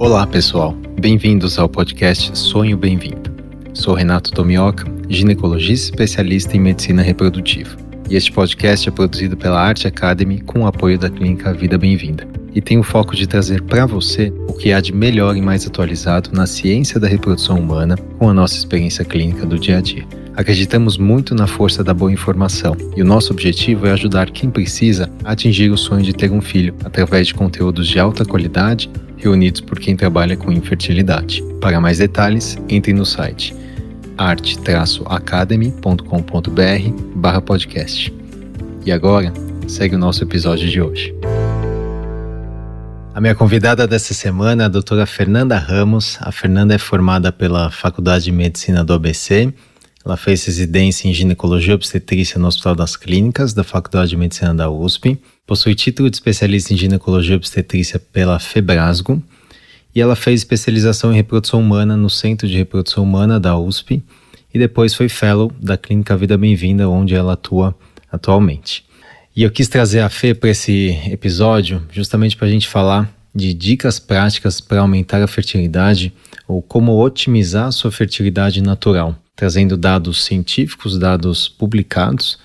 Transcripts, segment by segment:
Olá, pessoal. Bem-vindos ao podcast Sonho Bem-vindo. Sou Renato Tomioka, ginecologista especialista em medicina reprodutiva. E este podcast é produzido pela Arte Academy com o apoio da Clínica Vida Bem-vinda. E tem o foco de trazer para você o que há de melhor e mais atualizado na ciência da reprodução humana com a nossa experiência clínica do dia a dia. Acreditamos muito na força da boa informação e o nosso objetivo é ajudar quem precisa a atingir o sonho de ter um filho através de conteúdos de alta qualidade reunidos por quem trabalha com infertilidade. Para mais detalhes, entre no site arte-academy.com.br podcast. E agora, segue o nosso episódio de hoje. A minha convidada dessa semana é a doutora Fernanda Ramos. A Fernanda é formada pela Faculdade de Medicina do ABC ela fez residência em ginecologia e obstetrícia no Hospital das Clínicas da Faculdade de Medicina da USP. Possui título de especialista em ginecologia e obstetrícia pela Febrasgo. E ela fez especialização em reprodução humana no Centro de Reprodução Humana da USP. E depois foi fellow da Clínica Vida Bem-vinda, onde ela atua atualmente. E eu quis trazer a Fê para esse episódio justamente para a gente falar de dicas práticas para aumentar a fertilidade ou como otimizar a sua fertilidade natural trazendo dados científicos, dados publicados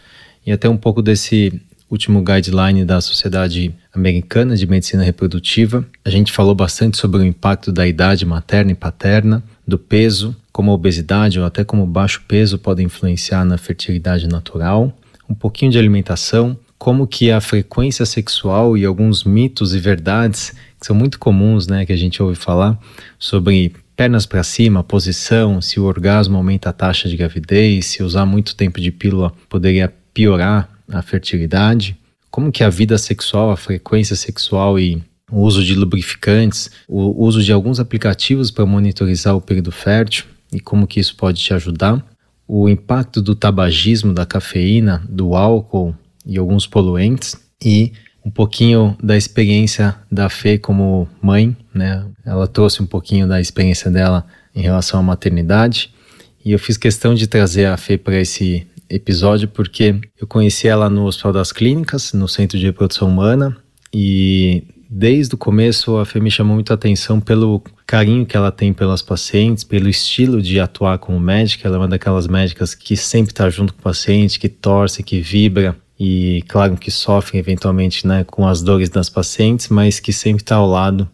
e até um pouco desse último guideline da Sociedade Americana de Medicina Reprodutiva. A gente falou bastante sobre o impacto da idade materna e paterna, do peso, como a obesidade ou até como baixo peso podem influenciar na fertilidade natural, um pouquinho de alimentação, como que a frequência sexual e alguns mitos e verdades que são muito comuns, né, que a gente ouve falar sobre pernas para cima, posição, se o orgasmo aumenta a taxa de gravidez, se usar muito tempo de pílula poderia piorar a fertilidade, como que a vida sexual, a frequência sexual e o uso de lubrificantes, o uso de alguns aplicativos para monitorizar o período fértil e como que isso pode te ajudar, o impacto do tabagismo, da cafeína, do álcool e alguns poluentes e um pouquinho da experiência da Fê como mãe, né? Ela trouxe um pouquinho da experiência dela em relação à maternidade e eu fiz questão de trazer a Fê para esse episódio porque eu conheci ela no Hospital das Clínicas, no Centro de Reprodução Humana e desde o começo a Fê me chamou muito a atenção pelo carinho que ela tem pelas pacientes, pelo estilo de atuar como médica. Ela é uma daquelas médicas que sempre está junto com o paciente, que torce, que vibra, e claro que sofrem eventualmente né, com as dores das pacientes, mas que sempre está ao lado.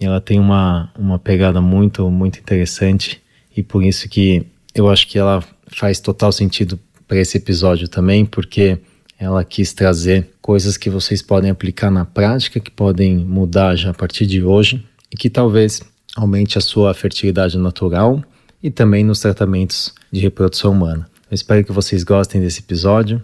E ela tem uma, uma pegada muito, muito interessante e por isso que eu acho que ela faz total sentido para esse episódio também, porque ela quis trazer coisas que vocês podem aplicar na prática, que podem mudar já a partir de hoje e que talvez aumente a sua fertilidade natural e também nos tratamentos de reprodução humana. Eu espero que vocês gostem desse episódio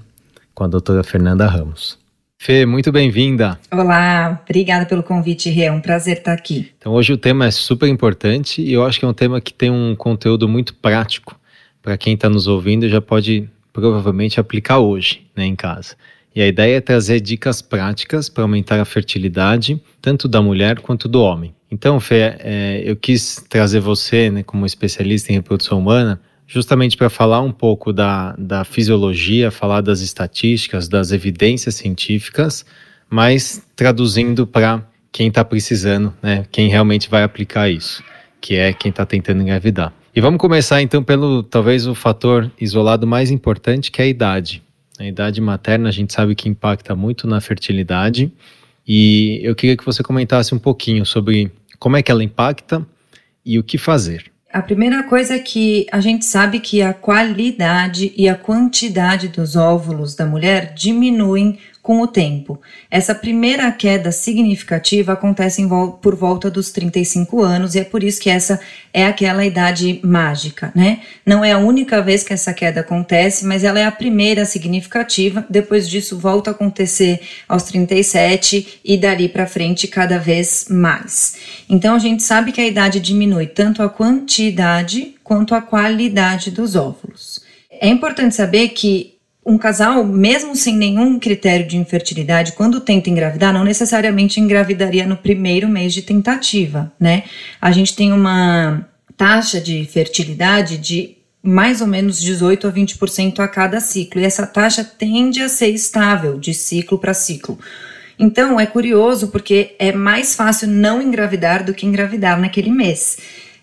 com a doutora Fernanda Ramos. Fê, muito bem-vinda. Olá, obrigada pelo convite, Rê. É um prazer estar aqui. Então, hoje o tema é super importante e eu acho que é um tema que tem um conteúdo muito prático para quem está nos ouvindo e já pode provavelmente aplicar hoje, né, em casa. E a ideia é trazer dicas práticas para aumentar a fertilidade, tanto da mulher quanto do homem. Então, Fê, é, eu quis trazer você, né, como especialista em reprodução humana, justamente para falar um pouco da, da fisiologia, falar das estatísticas, das evidências científicas, mas traduzindo para quem está precisando, né, quem realmente vai aplicar isso, que é quem está tentando engravidar. E vamos começar então pelo talvez o fator isolado mais importante, que é a idade. A idade materna a gente sabe que impacta muito na fertilidade, e eu queria que você comentasse um pouquinho sobre como é que ela impacta e o que fazer. A primeira coisa é que a gente sabe que a qualidade e a quantidade dos óvulos da mulher diminuem com o tempo. Essa primeira queda significativa acontece vol por volta dos 35 anos e é por isso que essa é aquela idade mágica, né? Não é a única vez que essa queda acontece, mas ela é a primeira significativa. Depois disso volta a acontecer aos 37 e dali para frente cada vez mais. Então a gente sabe que a idade diminui tanto a quantidade quanto a qualidade dos óvulos. É importante saber que um casal, mesmo sem nenhum critério de infertilidade, quando tenta engravidar, não necessariamente engravidaria no primeiro mês de tentativa, né? A gente tem uma taxa de fertilidade de mais ou menos 18 a 20% a cada ciclo, e essa taxa tende a ser estável de ciclo para ciclo. Então é curioso porque é mais fácil não engravidar do que engravidar naquele mês.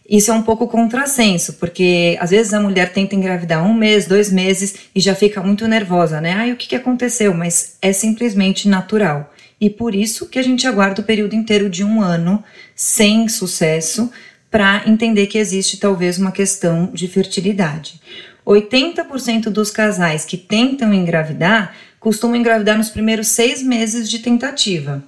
Isso é um pouco contrassenso, porque às vezes a mulher tenta engravidar um mês, dois meses e já fica muito nervosa, né? Ai, o que, que aconteceu? Mas é simplesmente natural. E por isso que a gente aguarda o período inteiro de um ano sem sucesso para entender que existe talvez uma questão de fertilidade. 80% dos casais que tentam engravidar costumam engravidar nos primeiros seis meses de tentativa.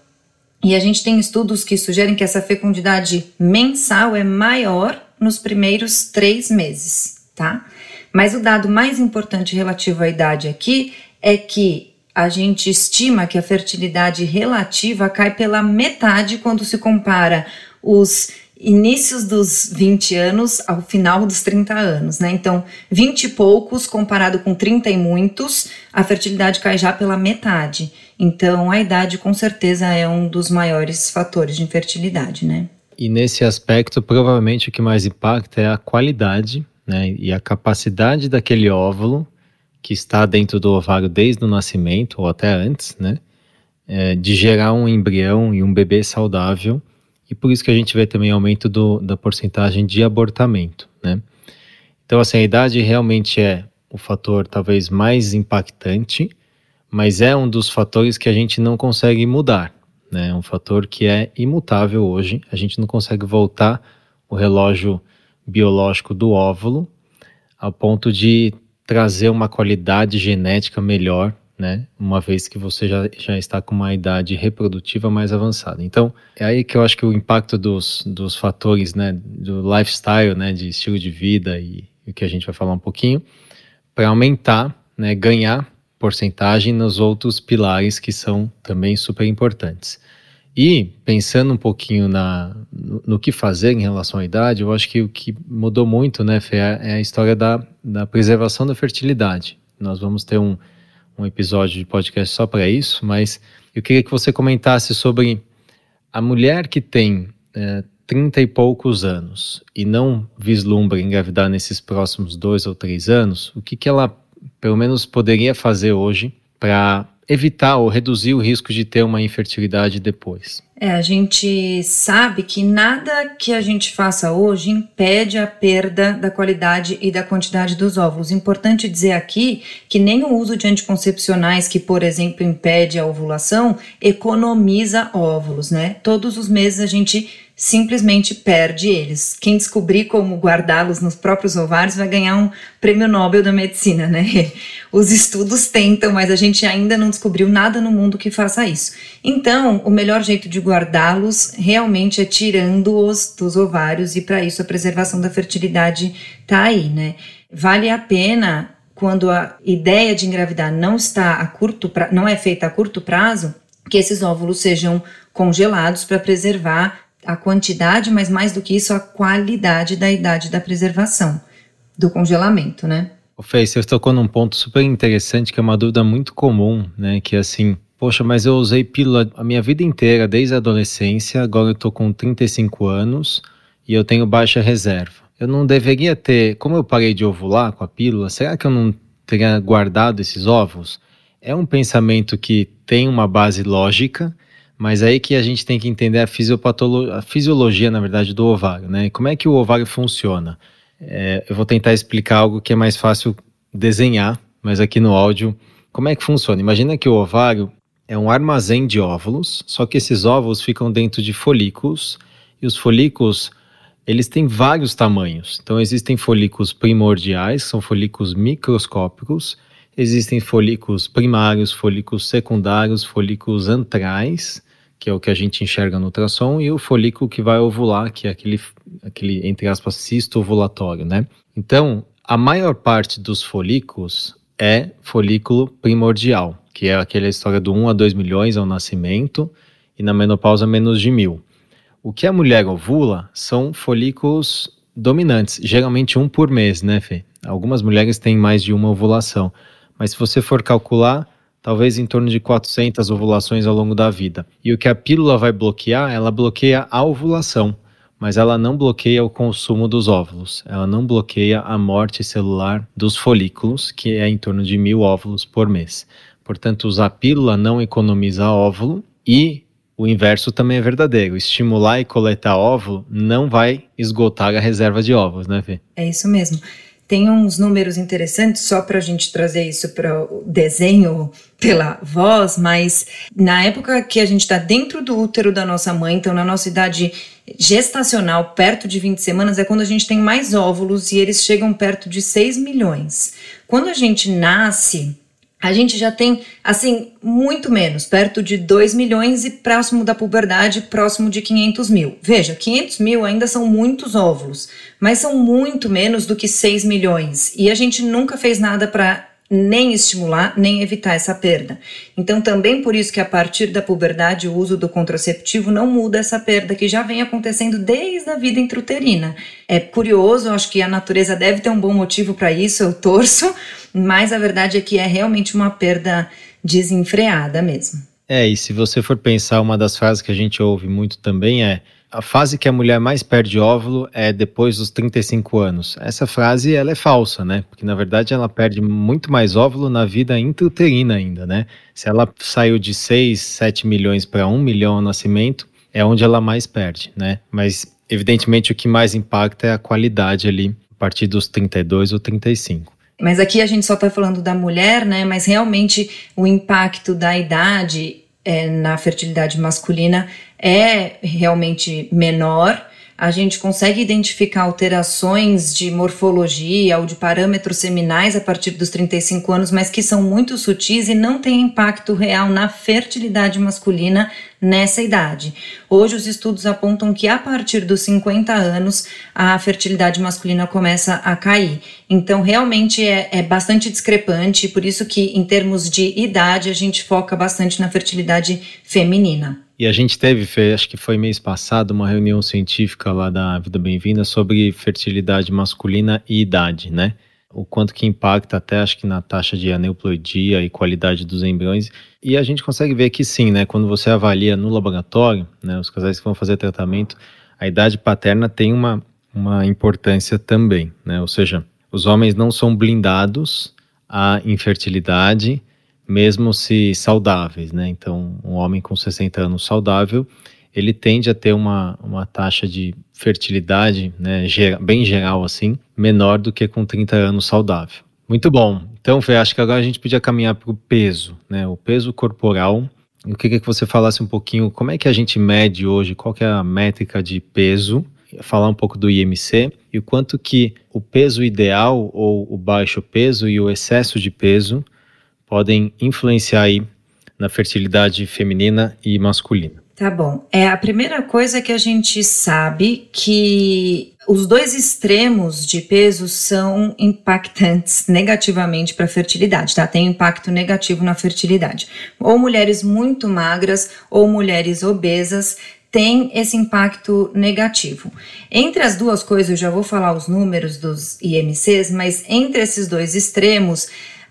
E a gente tem estudos que sugerem que essa fecundidade mensal é maior nos primeiros três meses, tá? Mas o dado mais importante relativo à idade aqui é que a gente estima que a fertilidade relativa cai pela metade quando se compara os inícios dos 20 anos ao final dos 30 anos, né? Então, 20 e poucos comparado com 30 e muitos, a fertilidade cai já pela metade. Então, a idade com certeza é um dos maiores fatores de infertilidade, né? E nesse aspecto, provavelmente o que mais impacta é a qualidade, né? E a capacidade daquele óvulo que está dentro do ovário desde o nascimento ou até antes, né? É, de gerar um embrião e um bebê saudável e por isso que a gente vê também aumento do, da porcentagem de abortamento, né? Então, assim, a idade realmente é o fator talvez mais impactante, mas é um dos fatores que a gente não consegue mudar, né? Um fator que é imutável hoje, a gente não consegue voltar o relógio biológico do óvulo ao ponto de trazer uma qualidade genética melhor né? Uma vez que você já, já está com uma idade reprodutiva mais avançada. Então, é aí que eu acho que o impacto dos, dos fatores, né, do lifestyle, né, de estilo de vida e o que a gente vai falar um pouquinho, para aumentar, né, ganhar porcentagem nos outros pilares que são também super importantes. E pensando um pouquinho na, no, no, que fazer em relação à idade, eu acho que o que mudou muito, né, Fê, é a história da, da preservação da fertilidade. Nós vamos ter um, um episódio de podcast só para isso, mas eu queria que você comentasse sobre a mulher que tem é, 30 e poucos anos e não vislumbra engravidar nesses próximos dois ou três anos, o que, que ela, pelo menos, poderia fazer hoje para evitar ou reduzir o risco de ter uma infertilidade depois? É, a gente sabe que nada que a gente faça hoje impede a perda da qualidade e da quantidade dos óvulos. Importante dizer aqui que nem o uso de anticoncepcionais, que, por exemplo, impede a ovulação, economiza óvulos, né? Todos os meses a gente simplesmente perde eles. Quem descobrir como guardá-los nos próprios ovários vai ganhar um prêmio Nobel da medicina, né? Os estudos tentam, mas a gente ainda não descobriu nada no mundo que faça isso. Então, o melhor jeito de guardá-los realmente é tirando-os dos ovários e para isso a preservação da fertilidade tá aí, né? Vale a pena quando a ideia de engravidar não está a curto pra, não é feita a curto prazo, que esses óvulos sejam congelados para preservar a quantidade, mas mais do que isso, a qualidade da idade da preservação, do congelamento, né? O Fê, você tocou num ponto super interessante, que é uma dúvida muito comum, né? Que é assim, poxa, mas eu usei pílula a minha vida inteira, desde a adolescência, agora eu tô com 35 anos e eu tenho baixa reserva. Eu não deveria ter, como eu parei de ovular com a pílula, será que eu não teria guardado esses ovos? É um pensamento que tem uma base lógica, mas aí que a gente tem que entender a, fisiopatologia, a fisiologia, na verdade, do ovário, né? Como é que o ovário funciona? É, eu vou tentar explicar algo que é mais fácil desenhar, mas aqui no áudio, como é que funciona? Imagina que o ovário é um armazém de óvulos, só que esses óvulos ficam dentro de folículos, e os folículos, eles têm vários tamanhos. Então, existem folículos primordiais, que são folículos microscópicos, existem folículos primários, folículos secundários, folículos antrais, que é o que a gente enxerga no ultrassom, e o folículo que vai ovular, que é aquele, aquele entre aspas, cisto ovulatório, né? Então, a maior parte dos folículos é folículo primordial, que é aquela história do 1 a 2 milhões ao nascimento, e na menopausa menos de mil. O que a mulher ovula são folículos dominantes, geralmente um por mês, né, Fê? Algumas mulheres têm mais de uma ovulação mas se você for calcular, talvez em torno de 400 ovulações ao longo da vida. E o que a pílula vai bloquear, ela bloqueia a ovulação, mas ela não bloqueia o consumo dos óvulos, ela não bloqueia a morte celular dos folículos, que é em torno de mil óvulos por mês. Portanto, usar pílula não economiza óvulo, E o inverso também é verdadeiro. Estimular e coletar óvulo não vai esgotar a reserva de ovos, né, Fê? É isso mesmo. Tem uns números interessantes, só para a gente trazer isso para o desenho pela voz, mas na época que a gente está dentro do útero da nossa mãe, então na nossa idade gestacional, perto de 20 semanas, é quando a gente tem mais óvulos e eles chegam perto de 6 milhões. Quando a gente nasce, a gente já tem, assim, muito menos, perto de 2 milhões e próximo da puberdade, próximo de 500 mil. Veja, 500 mil ainda são muitos óvulos, mas são muito menos do que 6 milhões. E a gente nunca fez nada para nem estimular, nem evitar essa perda. Então, também por isso que a partir da puberdade o uso do contraceptivo não muda essa perda que já vem acontecendo desde a vida intrauterina. É curioso, acho que a natureza deve ter um bom motivo para isso, eu torço, mas a verdade é que é realmente uma perda desenfreada mesmo. É, e se você for pensar, uma das frases que a gente ouve muito também é a fase que a mulher mais perde óvulo é depois dos 35 anos. Essa frase ela é falsa, né? Porque na verdade ela perde muito mais óvulo na vida intrauterina ainda, né? Se ela saiu de 6, 7 milhões para 1 milhão ao nascimento, é onde ela mais perde, né? Mas evidentemente o que mais impacta é a qualidade ali a partir dos 32 ou 35. Mas aqui a gente só está falando da mulher, né? Mas realmente o impacto da idade é, na fertilidade masculina é realmente menor. A gente consegue identificar alterações de morfologia ou de parâmetros seminais a partir dos 35 anos, mas que são muito sutis e não têm impacto real na fertilidade masculina nessa idade. Hoje, os estudos apontam que a partir dos 50 anos a fertilidade masculina começa a cair. Então, realmente é, é bastante discrepante, por isso que, em termos de idade, a gente foca bastante na fertilidade feminina. E a gente teve, acho que foi mês passado, uma reunião científica lá da Vida Bem-vinda sobre fertilidade masculina e idade, né? O quanto que impacta até acho que na taxa de aneuploidia e qualidade dos embriões. E a gente consegue ver que sim, né? Quando você avalia no laboratório, né, os casais que vão fazer tratamento, a idade paterna tem uma, uma importância também, né? Ou seja, os homens não são blindados à infertilidade, mesmo se saudáveis, né? Então, um homem com 60 anos saudável, ele tende a ter uma, uma taxa de fertilidade, né, bem geral assim, menor do que com 30 anos saudável. Muito bom. Então, Fê, acho que agora a gente podia caminhar para o peso, né? O peso corporal. Eu queria que você falasse um pouquinho como é que a gente mede hoje, qual é a métrica de peso, falar um pouco do IMC e o quanto que o peso ideal ou o baixo peso e o excesso de peso podem influenciar aí na fertilidade feminina e masculina? Tá bom. É a primeira coisa que a gente sabe que os dois extremos de peso são impactantes negativamente para a fertilidade, tá? Tem impacto negativo na fertilidade. Ou mulheres muito magras ou mulheres obesas têm esse impacto negativo. Entre as duas coisas, eu já vou falar os números dos IMCs, mas entre esses dois extremos,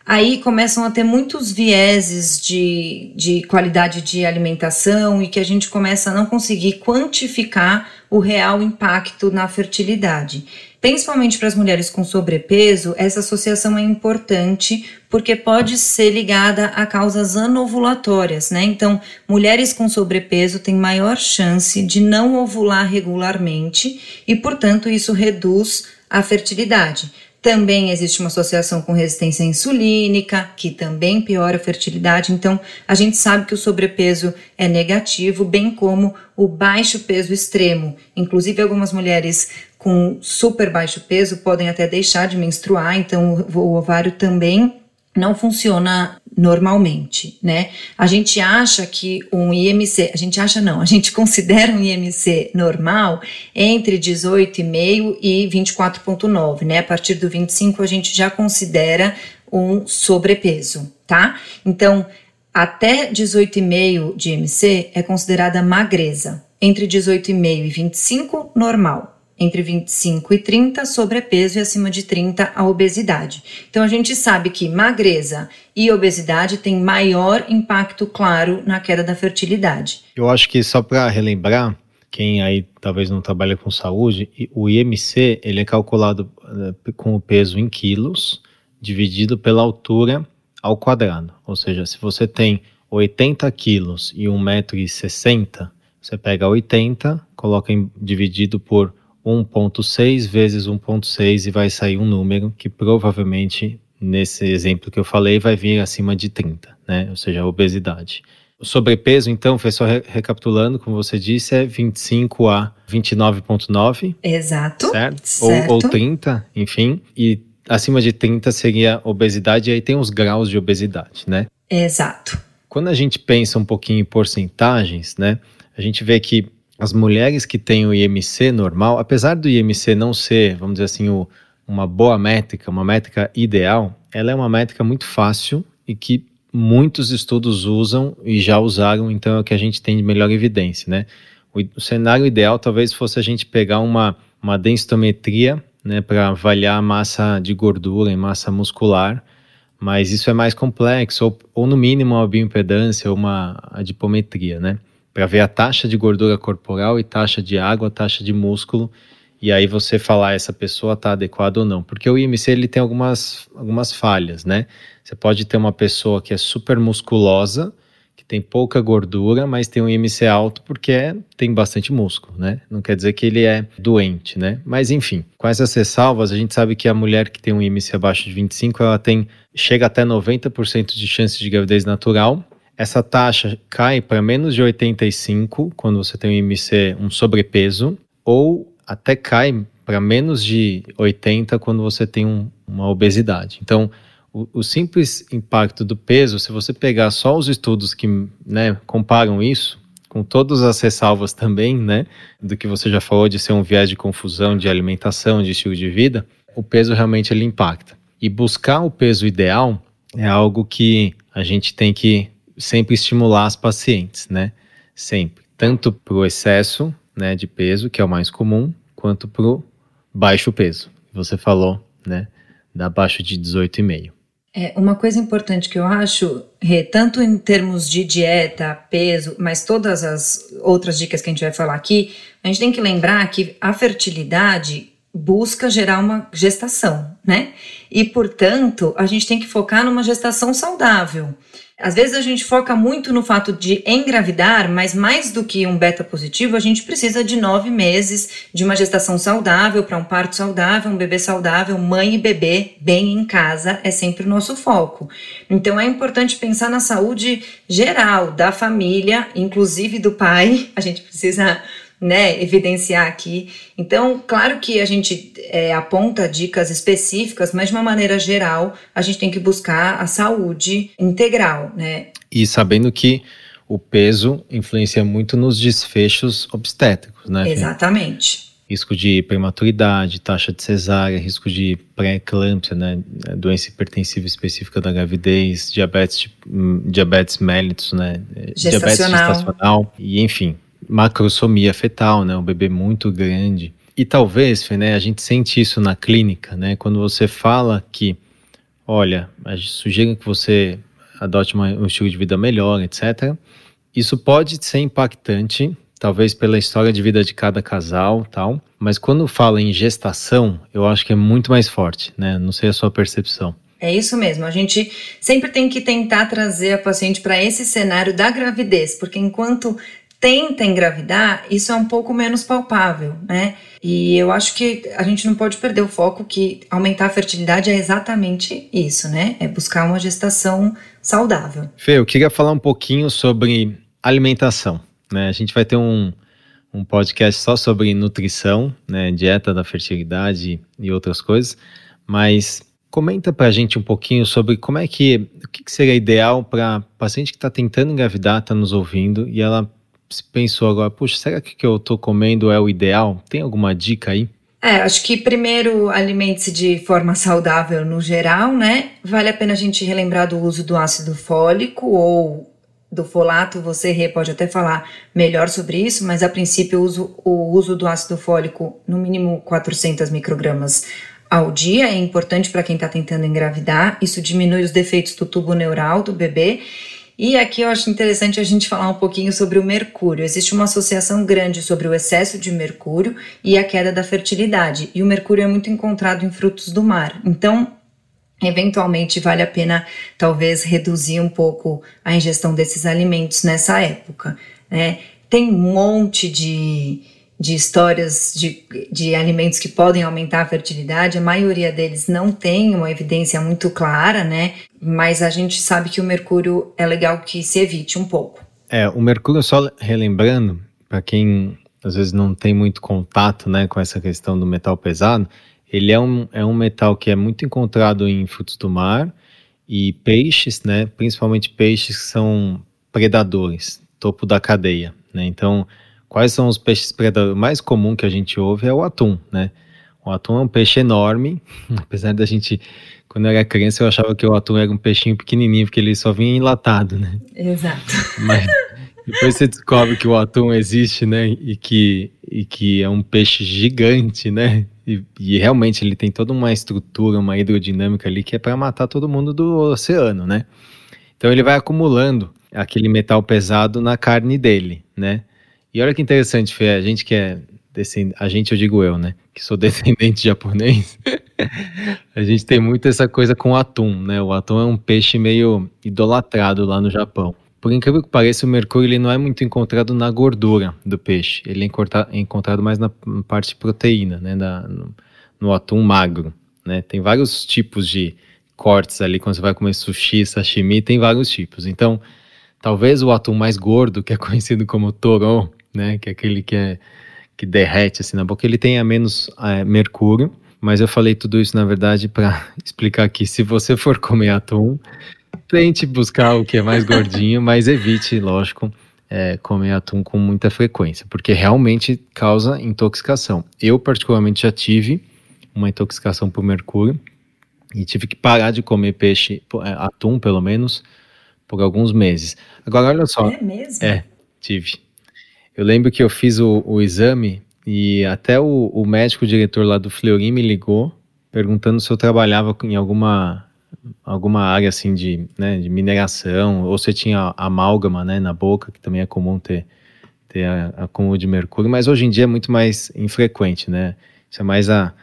aí começam a ter muitos vieses de, de qualidade de alimentação e que a gente começa a não conseguir quantificar o real impacto na fertilidade. Principalmente para as mulheres com sobrepeso, essa associação é importante porque pode ser ligada a causas anovulatórias, né? Então, mulheres com sobrepeso têm maior chance de não ovular regularmente e, portanto, isso reduz a fertilidade. Também existe uma associação com resistência insulínica, que também piora a fertilidade. Então, a gente sabe que o sobrepeso é negativo, bem como o baixo peso extremo. Inclusive, algumas mulheres com super baixo peso podem até deixar de menstruar, então o ovário também não funciona normalmente, né? A gente acha que um IMC, a gente acha não, a gente considera um IMC normal entre 18,5 e 24,9, né? A partir do 25 a gente já considera um sobrepeso, tá? Então, até 18,5 de IMC é considerada magreza. Entre 18,5 e 25, normal entre 25 e 30, sobrepeso e acima de 30, a obesidade. Então a gente sabe que magreza e obesidade têm maior impacto claro na queda da fertilidade. Eu acho que só para relembrar, quem aí talvez não trabalha com saúde, o IMC ele é calculado eh, com o peso em quilos dividido pela altura ao quadrado. Ou seja, se você tem 80 quilos e 1,60m, você pega 80, coloca em, dividido por 1,6 vezes 1,6 e vai sair um número que provavelmente, nesse exemplo que eu falei, vai vir acima de 30, né? Ou seja, a obesidade. O sobrepeso, então, foi só re recapitulando, como você disse, é 25 a 29,9. Exato. Certo? certo. Ou, ou 30, enfim. E acima de 30 seria obesidade, e aí tem os graus de obesidade, né? Exato. Quando a gente pensa um pouquinho em porcentagens, né? A gente vê que as mulheres que têm o IMC normal, apesar do IMC não ser, vamos dizer assim, o, uma boa métrica, uma métrica ideal, ela é uma métrica muito fácil e que muitos estudos usam e já usaram, então é o que a gente tem de melhor evidência, né? O, o cenário ideal talvez fosse a gente pegar uma, uma densitometria, né, para avaliar a massa de gordura e massa muscular, mas isso é mais complexo, ou, ou no mínimo uma bioimpedância ou uma adipometria, né? Para ver a taxa de gordura corporal e taxa de água, taxa de músculo, e aí você falar essa pessoa está adequada ou não. Porque o IMC ele tem algumas, algumas falhas, né? Você pode ter uma pessoa que é super musculosa, que tem pouca gordura, mas tem um IMC alto porque é, tem bastante músculo, né? Não quer dizer que ele é doente, né? Mas enfim, com essas ressalvas, a gente sabe que a mulher que tem um IMC abaixo de 25, ela tem chega até 90% de chance de gravidez natural. Essa taxa cai para menos de 85 quando você tem um IMC, um sobrepeso, ou até cai para menos de 80 quando você tem um, uma obesidade. Então, o, o, simples impacto do peso, se você pegar só os estudos que né, comparam isso, com todas as ressalvas também, né, do que você já falou de ser um viés de confusão de alimentação, de estilo de vida, o peso realmente ele impacta. E buscar o peso ideal é algo que a gente tem que sempre estimular as pacientes, né? Sempre. Tanto para o excesso né, de peso, que é o mais comum, quanto para o baixo peso. Você falou, né? Da abaixo de 18,5. É, uma coisa importante que eu acho, Rê, tanto em termos de dieta, peso, mas todas as outras dicas que a gente vai falar aqui, a gente tem que lembrar que a fertilidade busca gerar uma gestação, né? E, portanto, a gente tem que focar numa gestação saudável. Às vezes a gente foca muito no fato de engravidar, mas mais do que um beta positivo, a gente precisa de nove meses de uma gestação saudável, para um parto saudável, um bebê saudável, mãe e bebê bem em casa é sempre o nosso foco. Então é importante pensar na saúde geral da família, inclusive do pai. A gente precisa né, evidenciar aqui. Então, claro que a gente é, aponta dicas específicas, mas de uma maneira geral, a gente tem que buscar a saúde integral, né? E sabendo que o peso influencia muito nos desfechos obstétricos, né? Exatamente. Risco de prematuridade, taxa de cesárea, risco de pré-eclâmpsia, né? Doença hipertensiva específica da gravidez, diabetes, hum, diabetes mellitus, né? Gestacional. Diabetes gestacional, e enfim, macrosomia fetal, né? Um bebê muito grande. E talvez, Fê, né, a gente sente isso na clínica, né? Quando você fala que, olha, sugere que você adote uma, um estilo de vida melhor, etc. Isso pode ser impactante, talvez pela história de vida de cada casal, tal. Mas quando fala em gestação, eu acho que é muito mais forte, né? Não sei a sua percepção. É isso mesmo. A gente sempre tem que tentar trazer a paciente para esse cenário da gravidez, porque enquanto tenta engravidar, isso é um pouco menos palpável, né? E eu acho que a gente não pode perder o foco que aumentar a fertilidade é exatamente isso, né? É buscar uma gestação saudável. Fê, eu queria falar um pouquinho sobre alimentação, né? A gente vai ter um, um podcast só sobre nutrição, né? Dieta da fertilidade e outras coisas, mas comenta pra gente um pouquinho sobre como é que, o que seria ideal para paciente que está tentando engravidar, está nos ouvindo e ela pensou agora, puxa, será que o que eu estou comendo é o ideal? Tem alguma dica aí? É, acho que primeiro alimente-se de forma saudável no geral, né? Vale a pena a gente relembrar do uso do ácido fólico ou do folato, você pode até falar melhor sobre isso, mas a princípio uso, o uso do ácido fólico no mínimo 400 microgramas ao dia é importante para quem está tentando engravidar. Isso diminui os defeitos do tubo neural do bebê e aqui eu acho interessante a gente falar um pouquinho sobre o mercúrio. Existe uma associação grande sobre o excesso de mercúrio e a queda da fertilidade. E o mercúrio é muito encontrado em frutos do mar. Então, eventualmente vale a pena talvez reduzir um pouco a ingestão desses alimentos nessa época. Né? Tem um monte de, de histórias de, de alimentos que podem aumentar a fertilidade, a maioria deles não tem uma evidência muito clara, né? Mas a gente sabe que o mercúrio é legal que se evite um pouco. É, o mercúrio, só relembrando, para quem às vezes não tem muito contato né, com essa questão do metal pesado, ele é um, é um metal que é muito encontrado em frutos do mar e peixes, né, principalmente peixes que são predadores, topo da cadeia. Né? Então, quais são os peixes predadores? O mais comum que a gente ouve é o atum. Né? O atum é um peixe enorme, apesar da gente quando eu era criança, eu achava que o atum era um peixinho pequenininho, porque ele só vinha enlatado, né? Exato. Mas depois você descobre que o atum existe, né? E que, e que é um peixe gigante, né? E, e realmente ele tem toda uma estrutura, uma hidrodinâmica ali que é para matar todo mundo do oceano, né? Então ele vai acumulando aquele metal pesado na carne dele, né? E olha que interessante, Fê, a gente que é descend... a gente eu digo eu, né, que sou descendente de japonês, a gente tem muito essa coisa com o atum, né? O atum é um peixe meio idolatrado lá no Japão. Por incrível que pareça, o mercúrio ele não é muito encontrado na gordura do peixe. Ele é encontrado mais na parte de proteína, né? No, no, atum magro, né? Tem vários tipos de cortes ali. Quando você vai comer sushi, sashimi, tem vários tipos. Então, talvez o atum mais gordo, que é conhecido como toro, né? Que é aquele que é que derrete assim na boca, ele tenha menos é, mercúrio. Mas eu falei tudo isso, na verdade, para explicar que se você for comer atum, tente buscar o que é mais gordinho, mas evite, lógico, é, comer atum com muita frequência, porque realmente causa intoxicação. Eu, particularmente, já tive uma intoxicação por mercúrio e tive que parar de comer peixe, é, atum pelo menos, por alguns meses. Agora, olha só. É mesmo? É, tive. Eu lembro que eu fiz o, o exame e até o, o médico diretor lá do Fleury me ligou perguntando se eu trabalhava em alguma alguma área assim de, né, de mineração, ou se tinha amálgama né, na boca, que também é comum ter, ter acúmulo de mercúrio, mas hoje em dia é muito mais infrequente, né? Isso é mais a,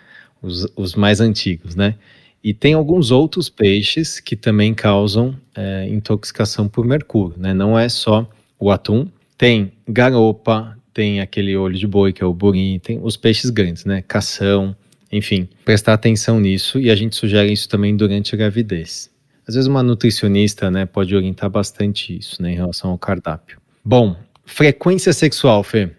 os, os mais antigos, né? E tem alguns outros peixes que também causam é, intoxicação por mercúrio, né? Não é só o atum, tem garopa, tem aquele olho de boi, que é o burim, tem os peixes grandes, né? Cação, enfim, prestar atenção nisso e a gente sugere isso também durante a gravidez. Às vezes uma nutricionista, né, pode orientar bastante isso, né, em relação ao cardápio. Bom, frequência sexual, Fê.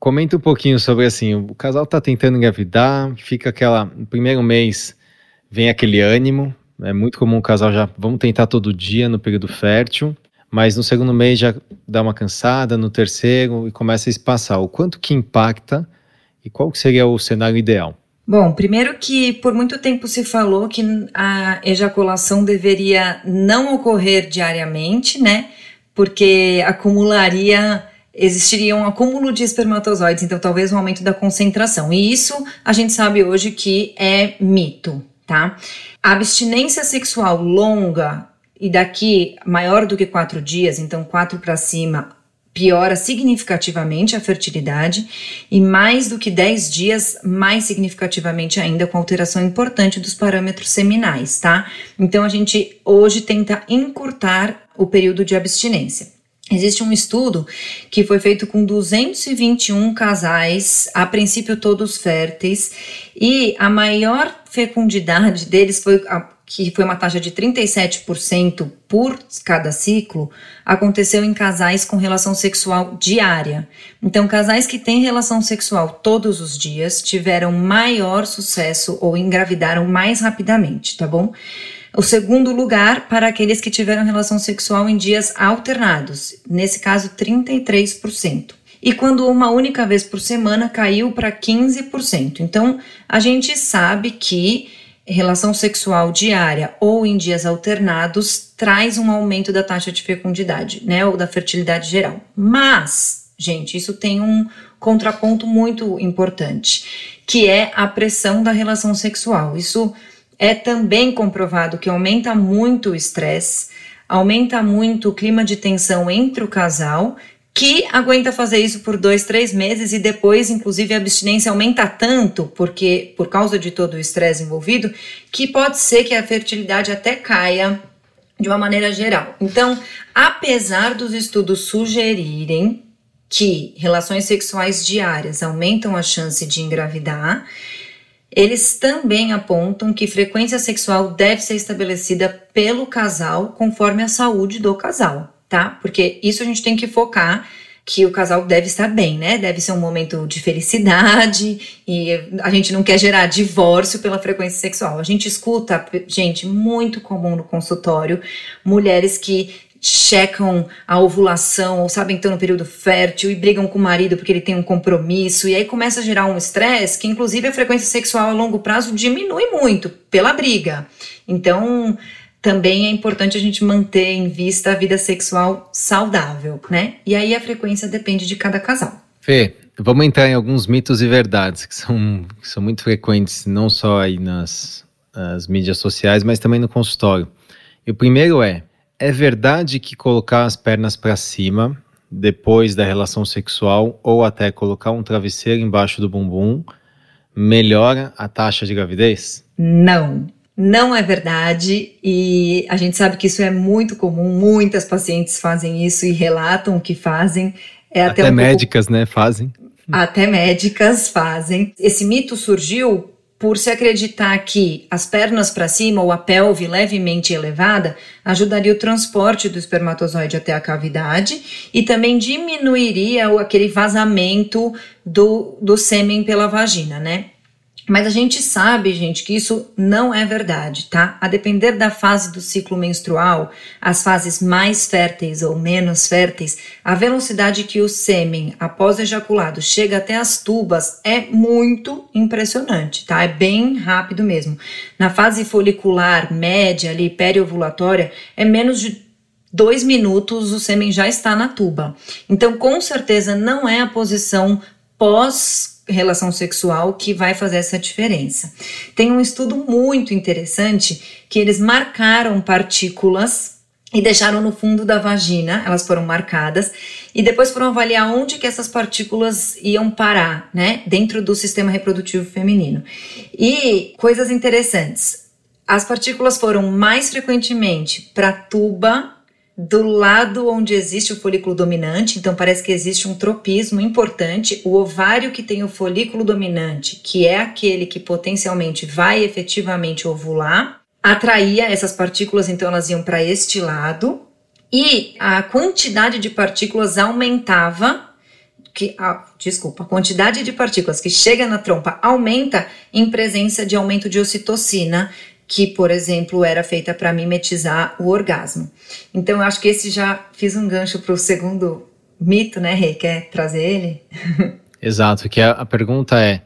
Comenta um pouquinho sobre assim, o casal tá tentando engravidar, fica aquela, no primeiro mês vem aquele ânimo, é muito comum o casal já, vamos tentar todo dia no período fértil, mas no segundo mês já dá uma cansada, no terceiro e começa a espaçar. O quanto que impacta e qual seria o cenário ideal? Bom, primeiro que por muito tempo se falou que a ejaculação deveria não ocorrer diariamente, né? Porque acumularia, existiria um acúmulo de espermatozoides, então talvez um aumento da concentração. E isso a gente sabe hoje que é mito, tá? A abstinência sexual longa e daqui maior do que quatro dias, então quatro para cima, piora significativamente a fertilidade e mais do que 10 dias, mais significativamente ainda com alteração importante dos parâmetros seminais, tá? Então a gente hoje tenta encurtar o período de abstinência. Existe um estudo que foi feito com 221 casais, a princípio todos férteis, e a maior fecundidade deles foi que foi uma taxa de 37% por cada ciclo, aconteceu em casais com relação sexual diária. Então, casais que têm relação sexual todos os dias tiveram maior sucesso ou engravidaram mais rapidamente, tá bom? O segundo lugar para aqueles que tiveram relação sexual em dias alternados, nesse caso 33%. E quando uma única vez por semana caiu para 15%. Então, a gente sabe que relação sexual diária ou em dias alternados traz um aumento da taxa de fecundidade, né, ou da fertilidade geral. Mas, gente, isso tem um contraponto muito importante, que é a pressão da relação sexual. Isso é também comprovado que aumenta muito o estresse, aumenta muito o clima de tensão entre o casal que aguenta fazer isso por dois, três meses e depois, inclusive, a abstinência aumenta tanto, porque por causa de todo o estresse envolvido, que pode ser que a fertilidade até caia de uma maneira geral. Então, apesar dos estudos sugerirem que relações sexuais diárias aumentam a chance de engravidar, eles também apontam que frequência sexual deve ser estabelecida pelo casal conforme a saúde do casal tá? Porque isso a gente tem que focar que o casal deve estar bem, né? Deve ser um momento de felicidade e a gente não quer gerar divórcio pela frequência sexual. A gente escuta, gente, muito comum no consultório, mulheres que checam a ovulação ou sabem que estão no período fértil e brigam com o marido porque ele tem um compromisso e aí começa a gerar um estresse que inclusive a frequência sexual a longo prazo diminui muito pela briga. Então, também é importante a gente manter em vista a vida sexual saudável, né? E aí a frequência depende de cada casal. Fê, vamos entrar em alguns mitos e verdades que são, que são muito frequentes, não só aí nas, nas mídias sociais, mas também no consultório. E o primeiro é: é verdade que colocar as pernas para cima depois da relação sexual ou até colocar um travesseiro embaixo do bumbum melhora a taxa de gravidez? Não. Não é verdade e a gente sabe que isso é muito comum, muitas pacientes fazem isso e relatam que fazem. É até, até um médicas, pouco... né, fazem. Até médicas fazem. Esse mito surgiu por se acreditar que as pernas para cima ou a pelve levemente elevada ajudaria o transporte do espermatozoide até a cavidade e também diminuiria aquele vazamento do, do sêmen pela vagina, né? Mas a gente sabe, gente, que isso não é verdade, tá? A depender da fase do ciclo menstrual, as fases mais férteis ou menos férteis, a velocidade que o sêmen, após ejaculado, chega até as tubas é muito impressionante, tá? É bem rápido mesmo. Na fase folicular média, ali, periovulatória, é menos de dois minutos o sêmen já está na tuba. Então, com certeza, não é a posição pós relação sexual que vai fazer essa diferença. Tem um estudo muito interessante que eles marcaram partículas e deixaram no fundo da vagina, elas foram marcadas e depois foram avaliar onde que essas partículas iam parar, né, dentro do sistema reprodutivo feminino. E coisas interessantes. As partículas foram mais frequentemente para tuba do lado onde existe o folículo dominante, então parece que existe um tropismo importante. O ovário que tem o folículo dominante, que é aquele que potencialmente vai efetivamente ovular, atraía essas partículas, então elas iam para este lado, e a quantidade de partículas aumentava. Que, ah, desculpa, a quantidade de partículas que chega na trompa aumenta em presença de aumento de ocitocina, que, por exemplo, era feita para mimetizar o orgasmo. Então, eu acho que esse já fiz um gancho para o segundo mito, né, Rei? Quer trazer ele? Exato, que a, a pergunta é: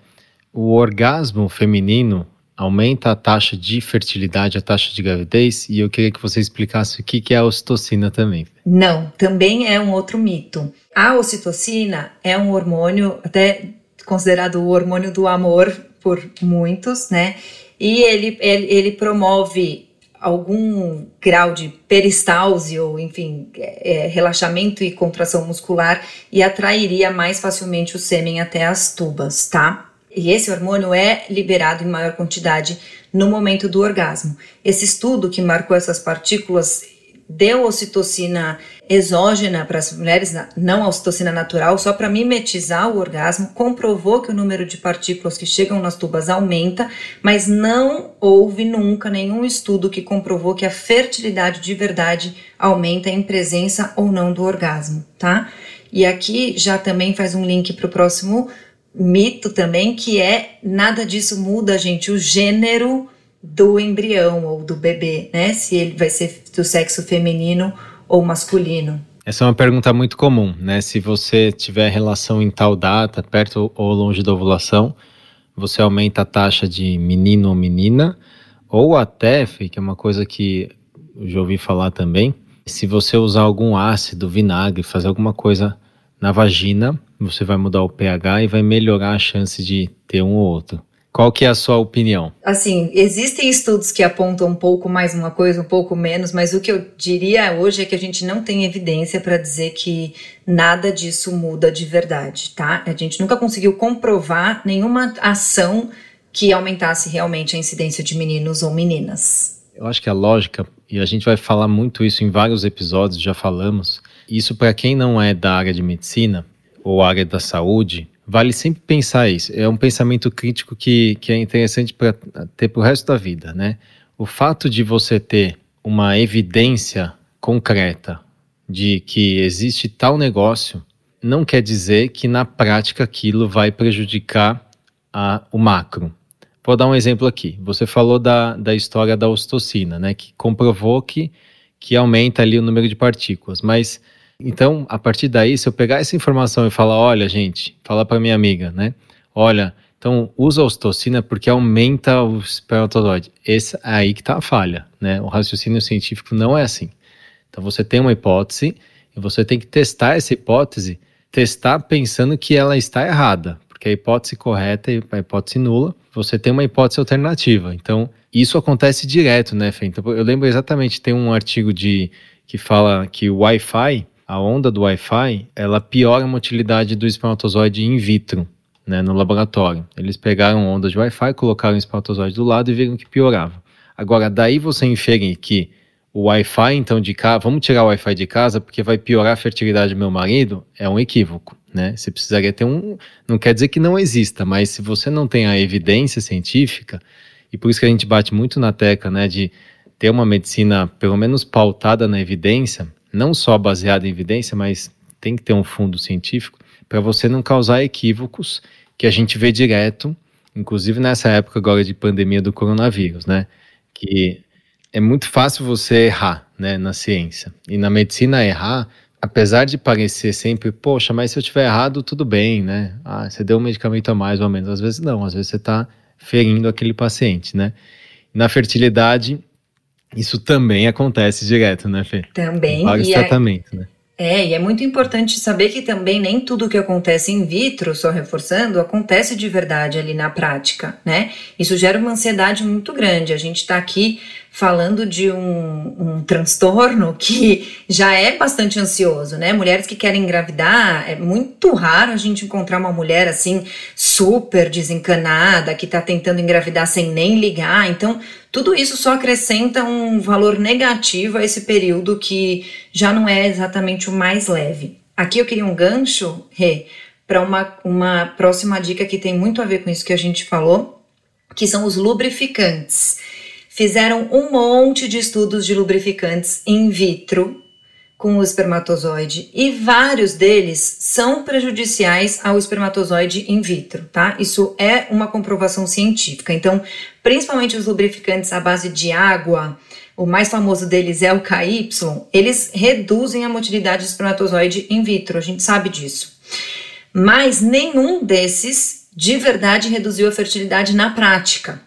o orgasmo feminino aumenta a taxa de fertilidade, a taxa de gravidez? E eu queria que você explicasse o que, que é a ocitocina também. Não, também é um outro mito. A ocitocina é um hormônio, até considerado o hormônio do amor por muitos, né? E ele, ele, ele promove algum grau de peristalse ou, enfim, é, relaxamento e contração muscular e atrairia mais facilmente o sêmen até as tubas, tá? E esse hormônio é liberado em maior quantidade no momento do orgasmo. Esse estudo que marcou essas partículas deu ocitocina exógena para as mulheres, não a ocitocina natural, só para mimetizar o orgasmo, comprovou que o número de partículas que chegam nas tubas aumenta, mas não houve nunca nenhum estudo que comprovou que a fertilidade de verdade aumenta em presença ou não do orgasmo, tá? E aqui já também faz um link para o próximo mito também, que é nada disso muda, gente, o gênero do embrião ou do bebê, né? Se ele vai ser do sexo feminino ou masculino. Essa é uma pergunta muito comum, né? Se você tiver relação em tal data, perto ou longe da ovulação, você aumenta a taxa de menino ou menina, ou até, que é uma coisa que eu já ouvi falar também, se você usar algum ácido, vinagre, fazer alguma coisa na vagina, você vai mudar o pH e vai melhorar a chance de ter um ou outro. Qual que é a sua opinião? Assim, existem estudos que apontam um pouco mais uma coisa, um pouco menos, mas o que eu diria hoje é que a gente não tem evidência para dizer que nada disso muda de verdade, tá? A gente nunca conseguiu comprovar nenhuma ação que aumentasse realmente a incidência de meninos ou meninas. Eu acho que a lógica, e a gente vai falar muito isso em vários episódios, já falamos, isso para quem não é da área de medicina ou área da saúde, vale sempre pensar isso. É um pensamento crítico que, que é interessante para ter para o resto da vida, né? O fato de você ter uma evidência concreta de que existe tal negócio não quer dizer que na prática aquilo vai prejudicar a, o macro. Vou dar um exemplo aqui. Você falou da, da história da ostocina, né? Que comprovou que, que aumenta ali o número de partículas, mas então, a partir daí, se eu pegar essa informação e falar, olha, gente, falar para minha amiga, né? Olha, então usa ostocina porque aumenta o espermatozoide. Esse aí que está a falha, né? O raciocínio científico não é assim. Então você tem uma hipótese e você tem que testar essa hipótese, testar pensando que ela está errada, porque a hipótese correta e a hipótese nula, você tem uma hipótese alternativa. Então, isso acontece direto, né, Fê? Então, eu lembro exatamente, tem um artigo de que fala que o Wi-Fi a onda do Wi-Fi ela piora a motilidade do espermatozoide in vitro, né, no laboratório. Eles pegaram onda de Wi-Fi, colocaram o espermatozoide do lado e viram que piorava. Agora, daí você infere que o Wi-Fi, então, de casa, vamos tirar o Wi-Fi de casa porque vai piorar a fertilidade do meu marido, é um equívoco, né? Você precisaria ter um. Não quer dizer que não exista, mas se você não tem a evidência científica, e por isso que a gente bate muito na tecla, né, de ter uma medicina pelo menos pautada na evidência, não só baseado em evidência, mas tem que ter um fundo científico para você não causar equívocos que a gente vê direto, inclusive nessa época agora de pandemia do coronavírus, né? Que é muito fácil você errar, né, na ciência. E na medicina errar, apesar de parecer sempre, poxa, mas se eu tiver errado, tudo bem, né? Ah, você deu um medicamento a mais ou menos. Às vezes não, às vezes você está ferindo aquele paciente, né? Na fertilidade, isso também acontece direto, né, Fê? Também. Vários tratamentos, é, né? É, e é muito importante saber que também nem tudo que acontece in vitro, só reforçando, acontece de verdade ali na prática, né? Isso gera uma ansiedade muito grande. A gente está aqui falando de um, um, transtorno que já é bastante ansioso, né? Mulheres que querem engravidar, é muito raro a gente encontrar uma mulher assim super desencanada, que está tentando engravidar sem nem ligar. Então, tudo isso só acrescenta um valor negativo a esse período que já não é exatamente o mais leve. Aqui eu queria um gancho, Rê, para uma, uma próxima dica que tem muito a ver com isso que a gente falou, que são os lubrificantes fizeram um monte de estudos de lubrificantes in vitro com o espermatozoide e vários deles são prejudiciais ao espermatozoide in vitro, tá? Isso é uma comprovação científica. Então, principalmente os lubrificantes à base de água, o mais famoso deles é o KY, eles reduzem a motilidade do espermatozoide in vitro, a gente sabe disso. Mas nenhum desses de verdade reduziu a fertilidade na prática.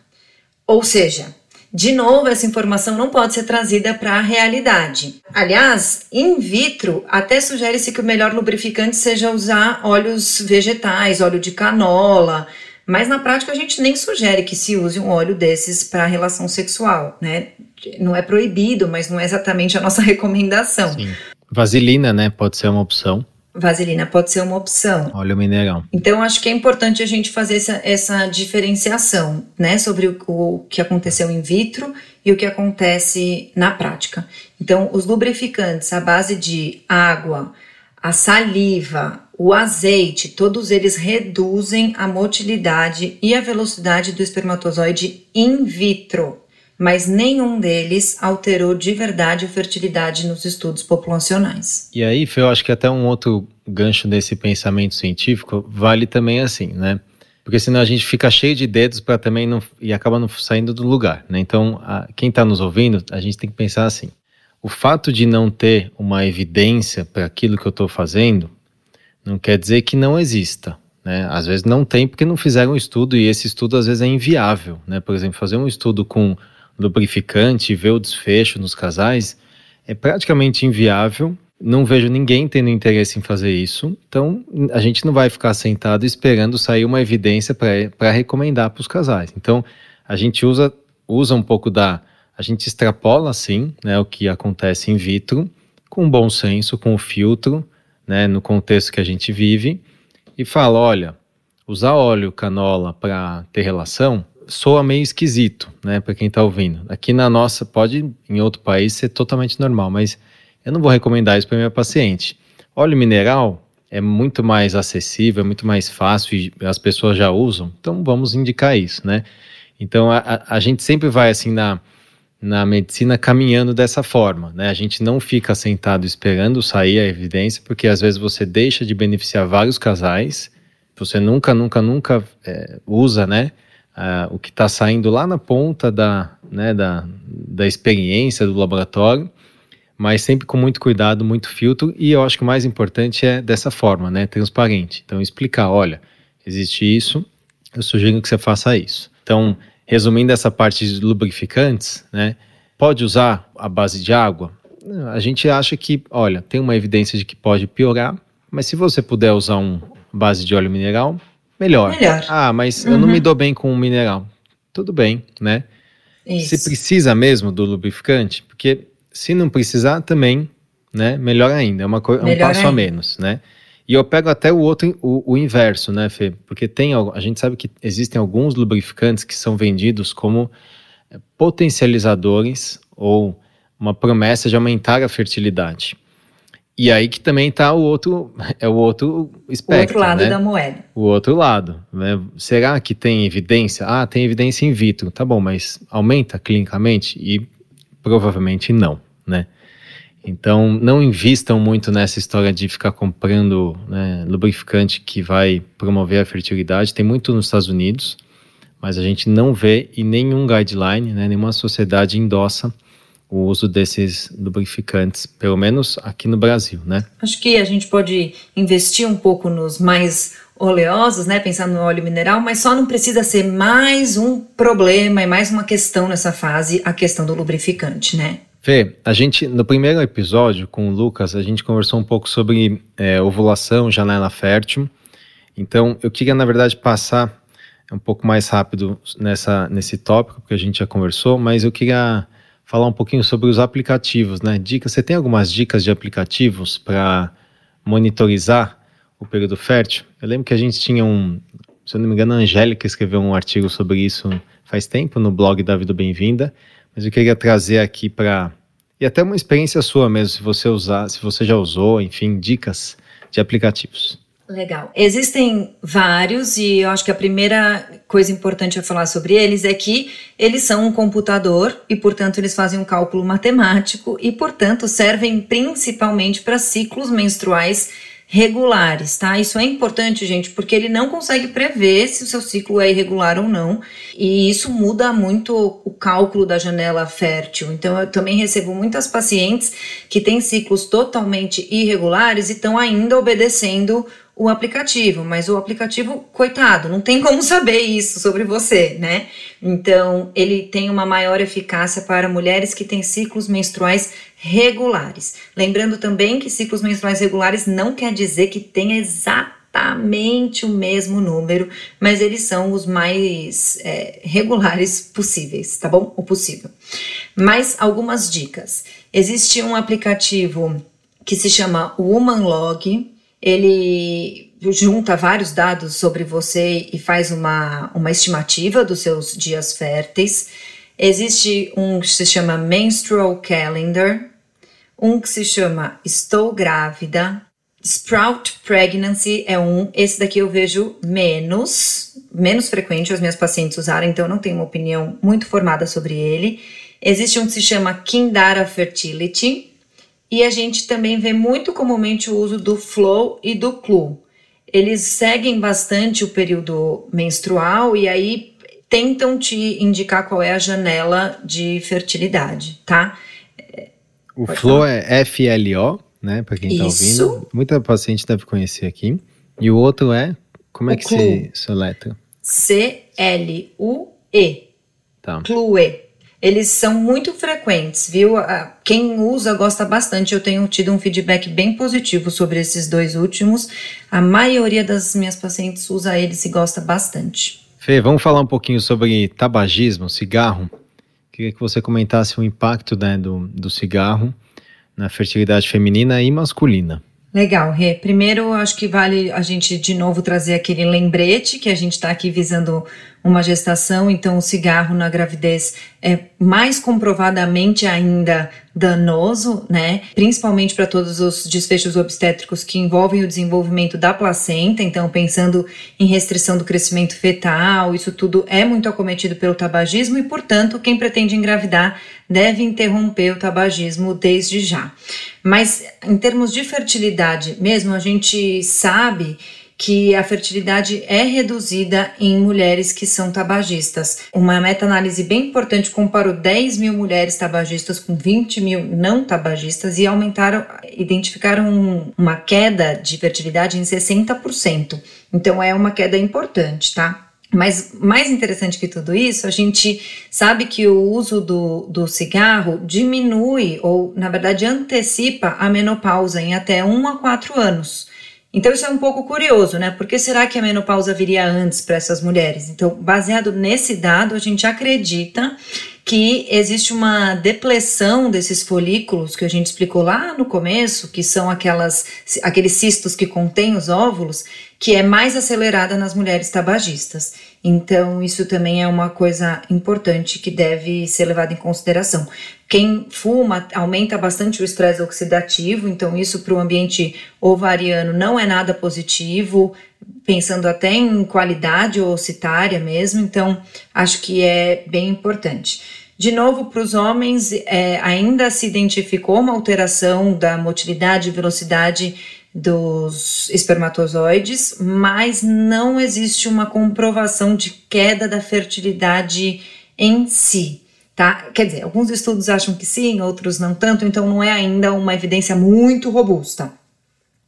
Ou seja, de novo, essa informação não pode ser trazida para a realidade. Aliás, in vitro, até sugere-se que o melhor lubrificante seja usar óleos vegetais, óleo de canola, mas na prática a gente nem sugere que se use um óleo desses para relação sexual, né? Não é proibido, mas não é exatamente a nossa recomendação. Sim. Vaselina, né? Pode ser uma opção vaselina pode ser uma opção. Óleo mineral. Então, acho que é importante a gente fazer essa, essa diferenciação, né, sobre o, o, que aconteceu in vitro e o que acontece na prática. Então, os lubrificantes à base de água, a saliva, o azeite, todos eles reduzem a motilidade e a velocidade do espermatozoide in vitro mas nenhum deles alterou de verdade a fertilidade nos estudos populacionais. E aí, Fê, eu acho que até um outro gancho desse pensamento científico vale também assim, né? Porque senão a gente fica cheio de dedos para também não e acaba não saindo do lugar, né? Então, a, quem está nos ouvindo, a gente tem que pensar assim: o fato de não ter uma evidência para aquilo que eu estou fazendo não quer dizer que não exista. Né? Às vezes não tem porque não fizeram um estudo e esse estudo às vezes é inviável. Né? Por exemplo, fazer um estudo com lubrificante e ver o desfecho nos casais é praticamente inviável Não vejo ninguém tendo interesse em fazer isso, então a gente não vai ficar sentado esperando sair uma evidência para recomendar para os casais. Então a gente usa, usa um pouco da. A gente extrapola, sim, né, o que acontece in vitro, com bom senso, com o filtro, né, no contexto que a gente vive, e fala: olha, usar óleo canola para ter relação soa meio esquisito, né, para quem está ouvindo. Aqui na nossa, pode em outro país ser totalmente normal, mas eu não vou recomendar isso para minha paciente. Óleo mineral é muito mais acessível, é muito mais fácil e as pessoas já usam, então vamos indicar isso, né? Então a, a, gente sempre vai assim na, na medicina caminhando dessa forma, né? A gente não fica sentado esperando sair a evidência, porque às vezes você deixa de beneficiar vários casais, você nunca, nunca, nunca é, usa, né? Uh, o que está saindo lá na ponta da, né, da, da experiência do laboratório mas sempre com muito cuidado, muito filtro, e eu acho que o mais importante é dessa forma, né, transparente. Então, explicar, olha, existe isso, eu sugiro que você faça isso. Então, resumindo essa parte de lubrificantes, né, pode usar a base de água? A gente acha que, olha, tem uma evidência de que pode piorar, mas se você puder usar um base de óleo mineral, melhor. Melhor. Ah, mas uhum. eu não me uhum. dou bem com o mineral. Tudo bem, né? Isso. Se precisa mesmo do lubrificante, porque se não precisar, também, né? Melhor ainda, é, uma é um passo ainda. a menos, né? E eu pego até o outro, o, o, inverso, né, Fê? Porque tem, a gente sabe que existem alguns lubrificantes que são vendidos como potencializadores ou uma promessa de aumentar a fertilidade. E aí que também está o outro, é o outro espectro, O outro lado né? da moeda. O outro lado. Né? Será que tem evidência? Ah, tem evidência in vitro. Tá bom, mas aumenta clinicamente? E Provavelmente não, né? Então, não invistam muito nessa história de ficar comprando né, lubrificante que vai promover a fertilidade. Tem muito nos Estados Unidos, mas a gente não vê e nenhum guideline, né, nenhuma sociedade endossa o uso desses lubrificantes, pelo menos aqui no Brasil, né? Acho que a gente pode investir um pouco nos mais oleosos, né, pensando no óleo mineral, mas só não precisa ser mais um problema e mais uma questão nessa fase, a questão do lubrificante, né? Fê, a gente, no primeiro episódio com o Lucas, a gente conversou um pouco sobre é, ovulação, janela fértil. Então, eu queria, na verdade, passar um pouco mais rápido nessa, nesse tópico, porque a gente já conversou, mas eu queria falar um pouquinho sobre os aplicativos, né? Dicas, você tem algumas dicas de aplicativos para monitorizar o período fértil. Eu lembro que a gente tinha um, se eu não me engano, a Angélica escreveu um artigo sobre isso faz tempo no blog da Vida Bem-vinda, mas eu queria trazer aqui para e até uma experiência sua mesmo, se você usar, se você já usou, enfim, dicas de aplicativos. Legal. Existem vários e eu acho que a primeira coisa importante a falar sobre eles é que eles são um computador e, portanto, eles fazem um cálculo matemático e, portanto, servem principalmente para ciclos menstruais regulares, tá? Isso é importante, gente, porque ele não consegue prever se o seu ciclo é irregular ou não, e isso muda muito o cálculo da janela fértil. Então, eu também recebo muitas pacientes que têm ciclos totalmente irregulares e estão ainda obedecendo o aplicativo, mas o aplicativo, coitado, não tem como saber isso sobre você, né? Então, ele tem uma maior eficácia para mulheres que têm ciclos menstruais regulares. Lembrando também que ciclos menstruais regulares não quer dizer que tenha exatamente o mesmo número, mas eles são os mais é, regulares possíveis, tá bom? O possível. Mais algumas dicas. Existe um aplicativo que se chama Woman Log ele junta vários dados sobre você e faz uma, uma estimativa dos seus dias férteis. Existe um que se chama Menstrual Calendar, um que se chama Estou Grávida, Sprout Pregnancy é um, esse daqui eu vejo menos, menos frequente as minhas pacientes usarem, então eu não tenho uma opinião muito formada sobre ele. Existe um que se chama Kindara Fertility, e a gente também vê muito comumente o uso do flow e do clu. Eles seguem bastante o período menstrual e aí tentam te indicar qual é a janela de fertilidade, tá? O Pode flow falar. é FLO, né? Para quem está ouvindo. Muita paciente deve conhecer aqui. E o outro é, como é o que clu. se soletra? C-L-U-E. Tá. Clue. Eles são muito frequentes, viu? Quem usa gosta bastante. Eu tenho tido um feedback bem positivo sobre esses dois últimos. A maioria das minhas pacientes usa eles e gosta bastante. Fê, vamos falar um pouquinho sobre tabagismo, cigarro. Queria que você comentasse o impacto né, do, do cigarro na fertilidade feminina e masculina. Legal, Rê. Primeiro, acho que vale a gente de novo trazer aquele lembrete que a gente está aqui visando uma gestação, então o cigarro na gravidez é mais comprovadamente ainda danoso, né? Principalmente para todos os desfechos obstétricos que envolvem o desenvolvimento da placenta, então pensando em restrição do crescimento fetal, isso tudo é muito acometido pelo tabagismo e, portanto, quem pretende engravidar deve interromper o tabagismo desde já. Mas em termos de fertilidade mesmo, a gente sabe que a fertilidade é reduzida em mulheres que são tabagistas. Uma meta-análise bem importante comparou 10 mil mulheres tabagistas com 20 mil não tabagistas e aumentaram, identificaram uma queda de fertilidade em 60%. Então é uma queda importante, tá? Mas mais interessante que tudo isso, a gente sabe que o uso do, do cigarro diminui ou, na verdade, antecipa a menopausa em até 1 a 4 anos. Então isso é um pouco curioso, né? Por que será que a menopausa viria antes para essas mulheres? Então, baseado nesse dado, a gente acredita que existe uma depressão desses folículos que a gente explicou lá no começo, que são aquelas, aqueles cistos que contêm os óvulos, que é mais acelerada nas mulheres tabagistas. Então, isso também é uma coisa importante que deve ser levada em consideração. Quem fuma aumenta bastante o estresse oxidativo, então isso para o ambiente ovariano não é nada positivo, pensando até em qualidade ocitária mesmo, então acho que é bem importante. De novo, para os homens, é, ainda se identificou uma alteração da motilidade e velocidade dos espermatozoides, mas não existe uma comprovação de queda da fertilidade em si. Tá? Quer dizer, alguns estudos acham que sim, outros não tanto, então não é ainda uma evidência muito robusta.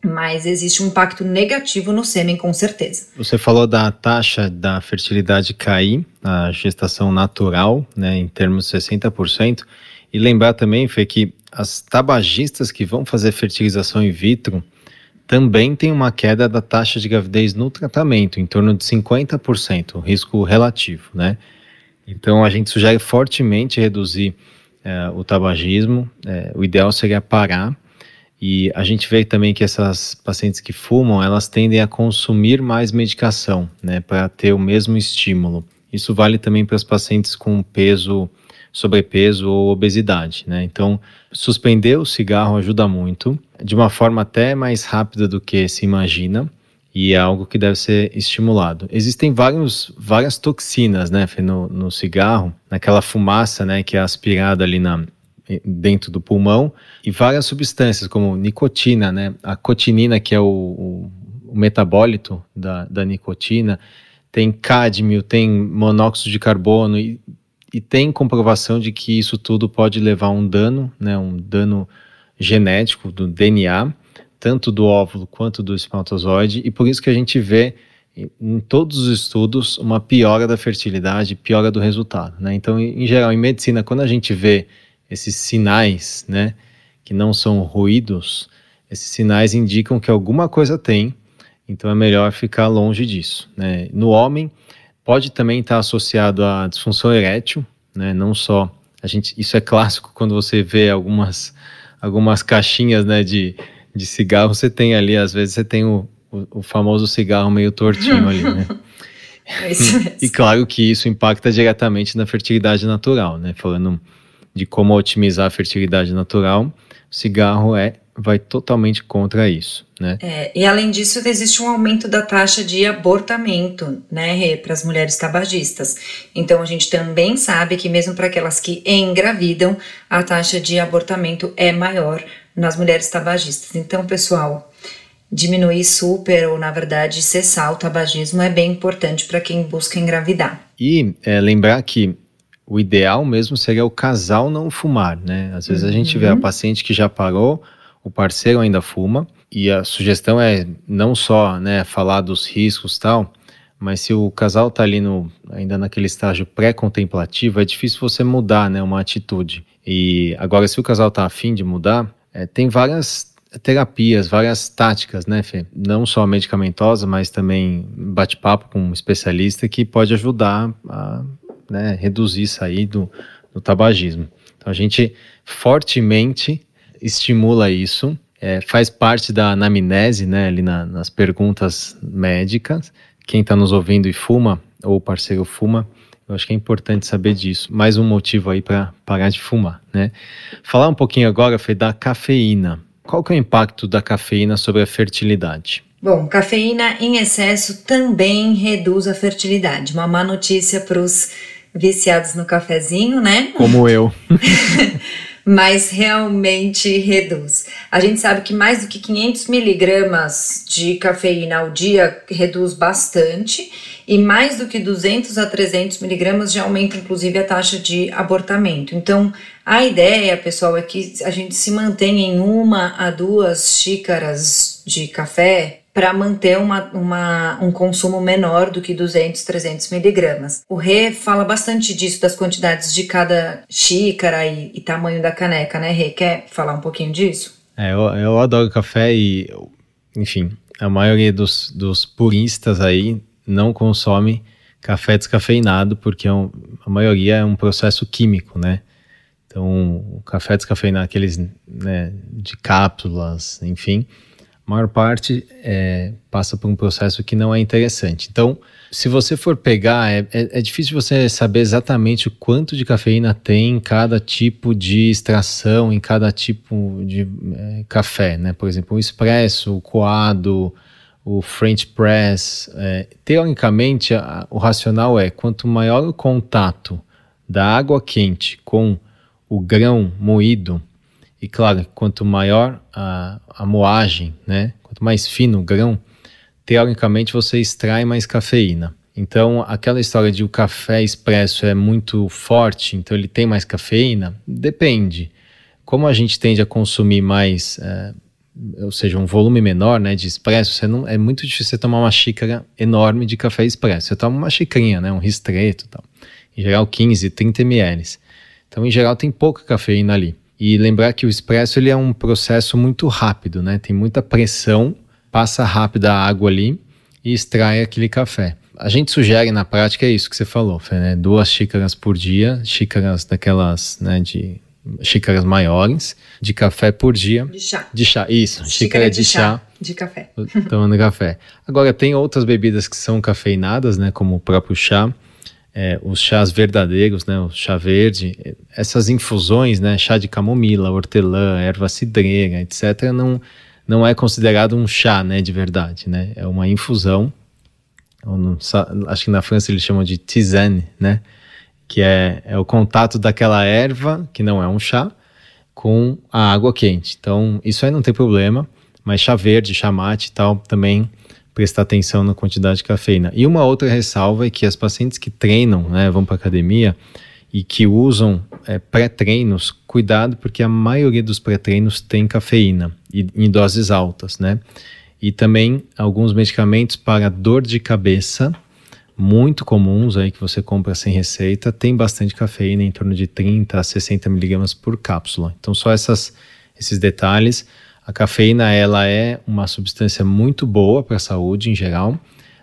Mas existe um impacto negativo no sêmen, com certeza. Você falou da taxa da fertilidade cair, a gestação natural, né, em termos de 60%. E lembrar também, Fê, que as tabagistas que vão fazer fertilização in vitro também tem uma queda da taxa de gravidez no tratamento, em torno de 50%, risco relativo, né? Então, a gente sugere fortemente reduzir é, o tabagismo. É, o ideal seria parar. E a gente vê também que essas pacientes que fumam, elas tendem a consumir mais medicação, né, para ter o mesmo estímulo. Isso vale também para as pacientes com peso, sobrepeso ou obesidade, né? Então, suspender o cigarro ajuda muito, de uma forma até mais rápida do que se imagina e é algo que deve ser estimulado. Existem vários, várias toxinas, né, no, no cigarro, naquela fumaça, né, que é aspirada ali na, dentro do pulmão, e várias substâncias como nicotina, né, a cotinina, que é o, o, o metabólito da, da nicotina, tem cádmio, tem monóxido de carbono e, e tem comprovação de que isso tudo pode levar a um dano, né, um dano genético do DNA tanto do óvulo quanto do espermatozoide, e por isso que a gente vê em todos os estudos uma piora da fertilidade, piora do resultado. Né? Então, em geral, em medicina, quando a gente vê esses sinais, né, que não são ruídos, esses sinais indicam que alguma coisa tem, então é melhor ficar longe disso. Né? No homem, pode também estar associado à disfunção erétil, né? não só. A gente, isso é clássico quando você vê algumas, algumas caixinhas né, de de cigarro, você tem ali, às vezes você tem o, o, o famoso cigarro meio tortinho ali, né? É isso mesmo. E claro que isso impacta diretamente na fertilidade natural, né? Falando de como otimizar a fertilidade natural, o cigarro é vai totalmente contra isso, né? É, e além disso, existe um aumento da taxa de abortamento, né, para as mulheres tabagistas. Então, a gente também sabe que mesmo para aquelas que engravidam, a taxa de abortamento é maior nas mulheres tabagistas. Então, pessoal, diminuir super ou, na verdade, cessar o tabagismo é bem importante para quem busca engravidar. E é, lembrar que o ideal mesmo seria o casal não fumar, né? Às vezes uhum. a gente vê a uhum. paciente que já parou, o parceiro ainda fuma, e a sugestão é não só né, falar dos riscos tal, mas se o casal está ali no, ainda naquele estágio pré-contemplativo, é difícil você mudar né, uma atitude. E agora, se o casal está afim de mudar, é, tem várias terapias, várias táticas, né, Fê? Não só medicamentosa, mas também bate-papo com um especialista que pode ajudar a né, reduzir aí do, do tabagismo. Então a gente fortemente estimula isso, é, faz parte da anamnese, né, ali na, nas perguntas médicas. Quem está nos ouvindo e fuma, ou o parceiro fuma, eu acho que é importante saber disso. Mais um motivo aí para parar de fumar, né? Falar um pouquinho agora, Fê, da cafeína. Qual que é o impacto da cafeína sobre a fertilidade? Bom, cafeína em excesso também reduz a fertilidade. Uma má notícia para os viciados no cafezinho, né? Como eu. mas realmente reduz. A gente sabe que mais do que 500 miligramas de cafeína ao dia reduz bastante e mais do que 200 a 300 miligramas já aumenta inclusive a taxa de abortamento. Então, a ideia, pessoal, é que a gente se mantenha em uma a duas xícaras de café para manter uma, uma, um consumo menor do que 200, 300 miligramas. O Rê fala bastante disso, das quantidades de cada xícara e, e tamanho da caneca, né, Rê? Quer falar um pouquinho disso? É, eu, eu adoro café e, enfim, a maioria dos, dos puristas aí não consome café descafeinado, porque é um, a maioria é um processo químico, né? Então, o café descafeinado, aqueles né, de cápsulas, enfim, maior parte é, passa por um processo que não é interessante. Então, se você for pegar, é, é, é, difícil você saber exatamente o quanto de cafeína tem em cada tipo de extração, em cada tipo de é, café, né? Por exemplo, o espresso, o coado, o French press. É, teoricamente, a, o racional é quanto maior o contato da água quente com o grão moído, e claro, quanto maior a, a moagem, né? Quanto mais fino o grão, teoricamente você extrai mais cafeína. Então, aquela história de o café expresso é muito forte, então ele tem mais cafeína, depende. Como a gente tende a consumir mais, é, ou seja, um volume menor né, de expresso, você não, é muito difícil você tomar uma xícara enorme de café expresso. Você toma uma xicrinha, né, um ristreto, tal. em geral 15, 30 ml. Então, em geral, tem pouca cafeína ali. E lembrar que o expresso ele é um processo muito rápido, né? Tem muita pressão, passa rápido a água ali e extrai aquele café. A gente sugere na prática é isso que você falou, Fê, né? Duas xícaras por dia, xícaras daquelas, né, de xícaras maiores de café por dia. De chá. De chá, isso. Xícara, xícara de, de chá, chá. De café. Tomando café. Agora, tem outras bebidas que são cafeinadas, né? Como o próprio chá é, os chás verdadeiros, né, o chá verde, essas infusões, né, chá de camomila, hortelã, erva cidreira, etc., não, não é considerado um chá, né, de verdade, né, é uma infusão, acho que na França eles chamam de tisane, né, que é, é o contato daquela erva, que não é um chá, com a água quente. Então, isso aí não tem problema, mas chá verde, chá mate e tal, também prestar atenção na quantidade de cafeína. E uma outra ressalva é que as pacientes que treinam, né, vão para academia e que usam é, pré-treinos, cuidado porque a maioria dos pré-treinos tem cafeína e, em doses altas, né? E também alguns medicamentos para dor de cabeça, muito comuns aí que você compra sem receita, tem bastante cafeína, em torno de 30 a 60 miligramas por cápsula. Então só essas, esses detalhes. A cafeína ela é uma substância muito boa para a saúde em geral,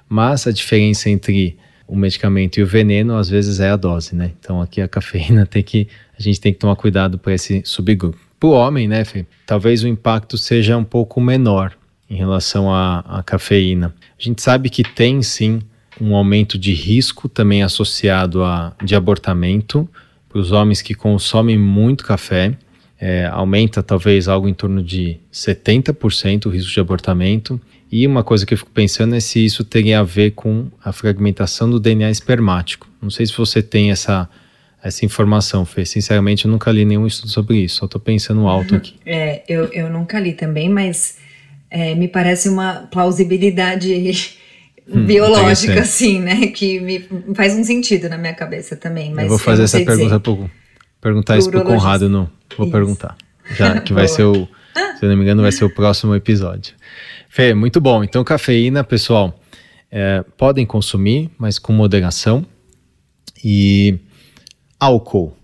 mas a diferença entre o medicamento e o veneno às vezes é a dose, né? Então aqui a cafeína tem que a gente tem que tomar cuidado para esse subgrupo. Para o homem, né, Fê, talvez o impacto seja um pouco menor em relação à, à cafeína. A gente sabe que tem sim um aumento de risco também associado a de abortamento para os homens que consomem muito café é, aumenta talvez algo em torno de 70% o risco de abortamento. E uma coisa que eu fico pensando é se isso teria a ver com a fragmentação do DNA espermático. Não sei se você tem essa, essa informação, Fê. Sinceramente, eu nunca li nenhum estudo sobre isso, só estou pensando alto aqui. É, eu, eu nunca li também, mas é, me parece uma plausibilidade hum, biológica, assim, né? Que me faz um sentido na minha cabeça também. Mas eu vou fazer eu essa pergunta pouco perguntar isso pro Conrado, não. Vou isso. perguntar. Já que vai ser o, se eu não me engano, vai ser o próximo episódio. Fê, muito bom. Então, cafeína, pessoal, é, podem consumir, mas com moderação. E álcool,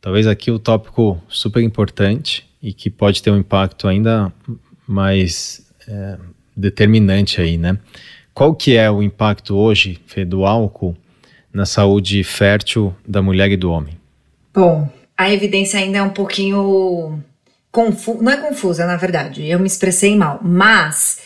talvez aqui o tópico super importante e que pode ter um impacto ainda mais é, determinante aí, né? Qual que é o impacto hoje, Fê, do álcool na saúde fértil da mulher e do homem? Bom, a evidência ainda é um pouquinho confusa, não é confusa, na verdade, eu me expressei mal, mas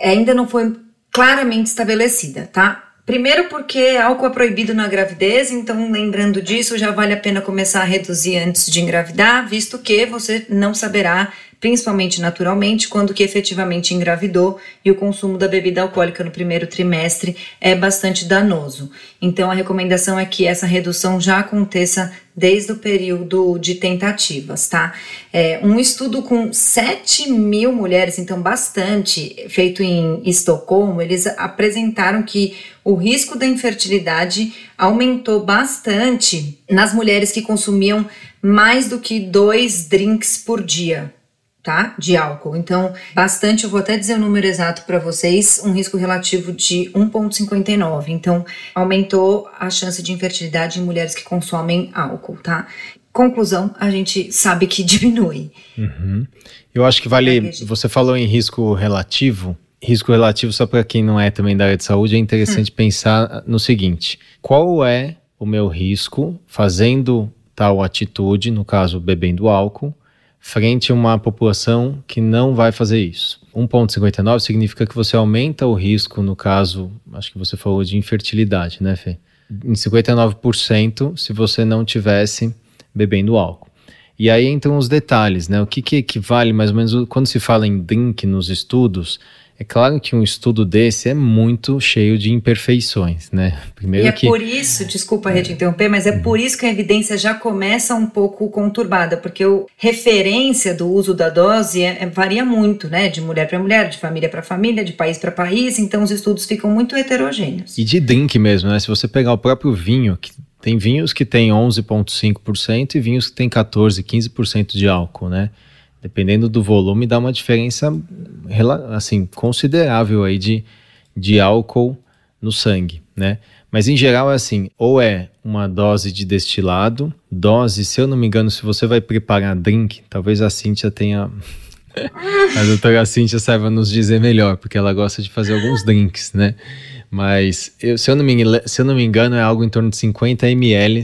ainda não foi claramente estabelecida, tá? Primeiro porque álcool é proibido na gravidez, então lembrando disso, já vale a pena começar a reduzir antes de engravidar, visto que você não saberá principalmente naturalmente, quando que efetivamente engravidou e o consumo da bebida alcoólica no primeiro trimestre é bastante danoso. Então, a recomendação é que essa redução já aconteça desde o período de tentativas, tá? É, um estudo com 7 mil mulheres, então bastante, feito em Estocolmo, eles apresentaram que o risco da infertilidade aumentou bastante nas mulheres que consumiam mais do que dois drinks por dia tá? De álcool. Então, bastante, eu vou até dizer o número exato para vocês, um risco relativo de 1,59. Então, aumentou a chance de infertilidade em mulheres que consomem álcool, tá? Conclusão, a gente sabe que diminui. Uhum. Eu acho que vale. Você falou em risco relativo. Risco relativo, só para quem não é também da área de saúde, é interessante hum. pensar no seguinte: qual é o meu risco fazendo tal atitude, no caso, bebendo álcool, frente a uma população que não vai fazer isso. 1,59 significa que você aumenta o risco, no caso, acho que você falou de infertilidade, né, Fê? Em 59% se você não tivesse bebendo álcool. E aí entram os detalhes, né? O que, que equivale mais ou menos quando se fala em drink nos estudos, é claro que um estudo desse é muito cheio de imperfeições, né? Primeiro e é que... por isso, desculpa é. te interromper, mas é uhum. por isso que a evidência já começa um pouco conturbada, porque a referência do uso da dose é, é, varia muito, né? De mulher para mulher, de família para família, de país para país, então os estudos ficam muito heterogêneos. E de drink mesmo, né? Se você pegar o próprio vinho, que tem vinhos que tem 11,5% e vinhos que tem 14, 15% de álcool, né? Dependendo do volume, dá uma diferença assim considerável aí de, de álcool no sangue, né? Mas em geral é assim, ou é uma dose de destilado, dose, se eu não me engano, se você vai preparar drink, talvez a Cíntia tenha a doutora Cíntia saiba nos dizer melhor, porque ela gosta de fazer alguns drinks, né? Mas eu, se, eu não me, se eu não me engano, é algo em torno de 50 ml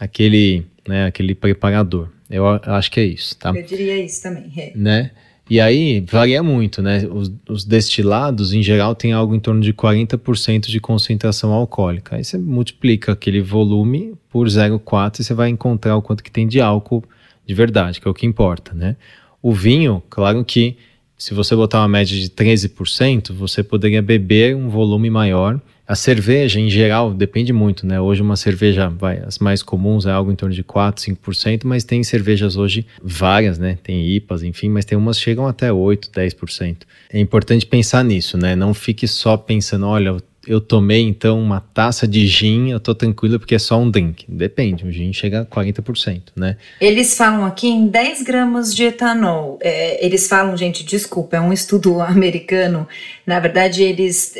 aquele, né, aquele preparador. Eu acho que é isso, tá? Eu diria isso também. É. Né? E aí varia muito, né? Os, os, destilados, em geral, tem algo em torno de 40% de concentração alcoólica. Aí você multiplica aquele volume por 0,4 e você vai encontrar o quanto que tem de álcool de verdade, que é o que importa, né? O vinho, claro que se você botar uma média de 13%, você poderia beber um volume maior a cerveja, em geral, depende muito, né? Hoje uma cerveja, vai, as mais comuns é algo em torno de 4, 5%, mas tem cervejas hoje várias, né? Tem IPAs, enfim, mas tem umas que chegam até 8, 10%. É importante pensar nisso, né? Não fique só pensando, olha, eu tomei então uma taça de gin, eu tô tranquilo porque é só um drink. Depende, o gin chega a 40%, né? Eles falam aqui em 10 gramas de etanol. É, eles falam, gente, desculpa, é um estudo americano. Na verdade, eles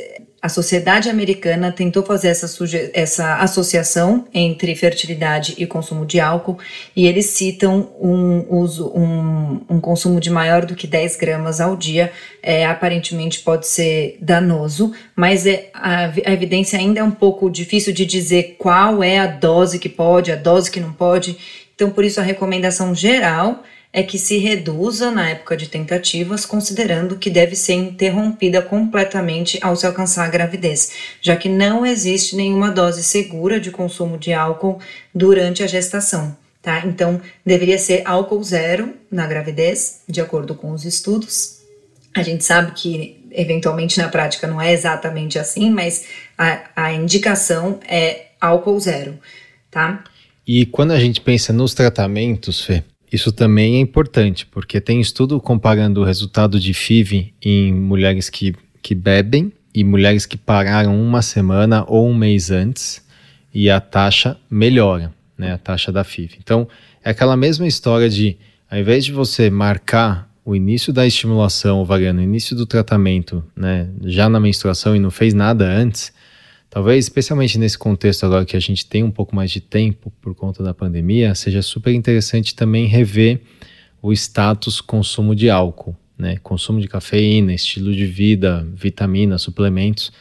a sociedade americana tentou fazer essa, essa associação entre fertilidade e consumo de álcool e eles citam um uso, um, um consumo de maior do que 10 gramas ao dia. É, aparentemente pode ser danoso, mas é, a, a evidência ainda é um pouco difícil de dizer qual é a dose que pode, a dose que não pode. Então, por isso, a recomendação geral é que se reduza na época de tentativas, considerando que deve ser interrompida completamente ao se alcançar a gravidez, já que não existe nenhuma dose segura de consumo de álcool durante a gestação. Tá? Então, deveria ser álcool zero na gravidez, de acordo com os estudos. A gente sabe que, eventualmente, na prática não é exatamente assim, mas a, a indicação é álcool zero, tá? E quando a gente pensa nos tratamentos, Fê, isso também é importante, porque tem estudo comparando o resultado de FIV em mulheres que, que bebem e mulheres que pararam uma semana ou um mês antes e a taxa melhora, né, a taxa da FIV. Então, é aquela mesma história de, ao invés de você marcar o início da estimulação ovariana, o início do tratamento, né, já na menstruação e não fez nada antes, talvez, especialmente nesse contexto agora que a gente tem um pouco mais de tempo por conta da pandemia, seja super interessante também rever o status consumo de álcool, né, consumo de cafeína, estilo de vida, vitaminas, suplementos,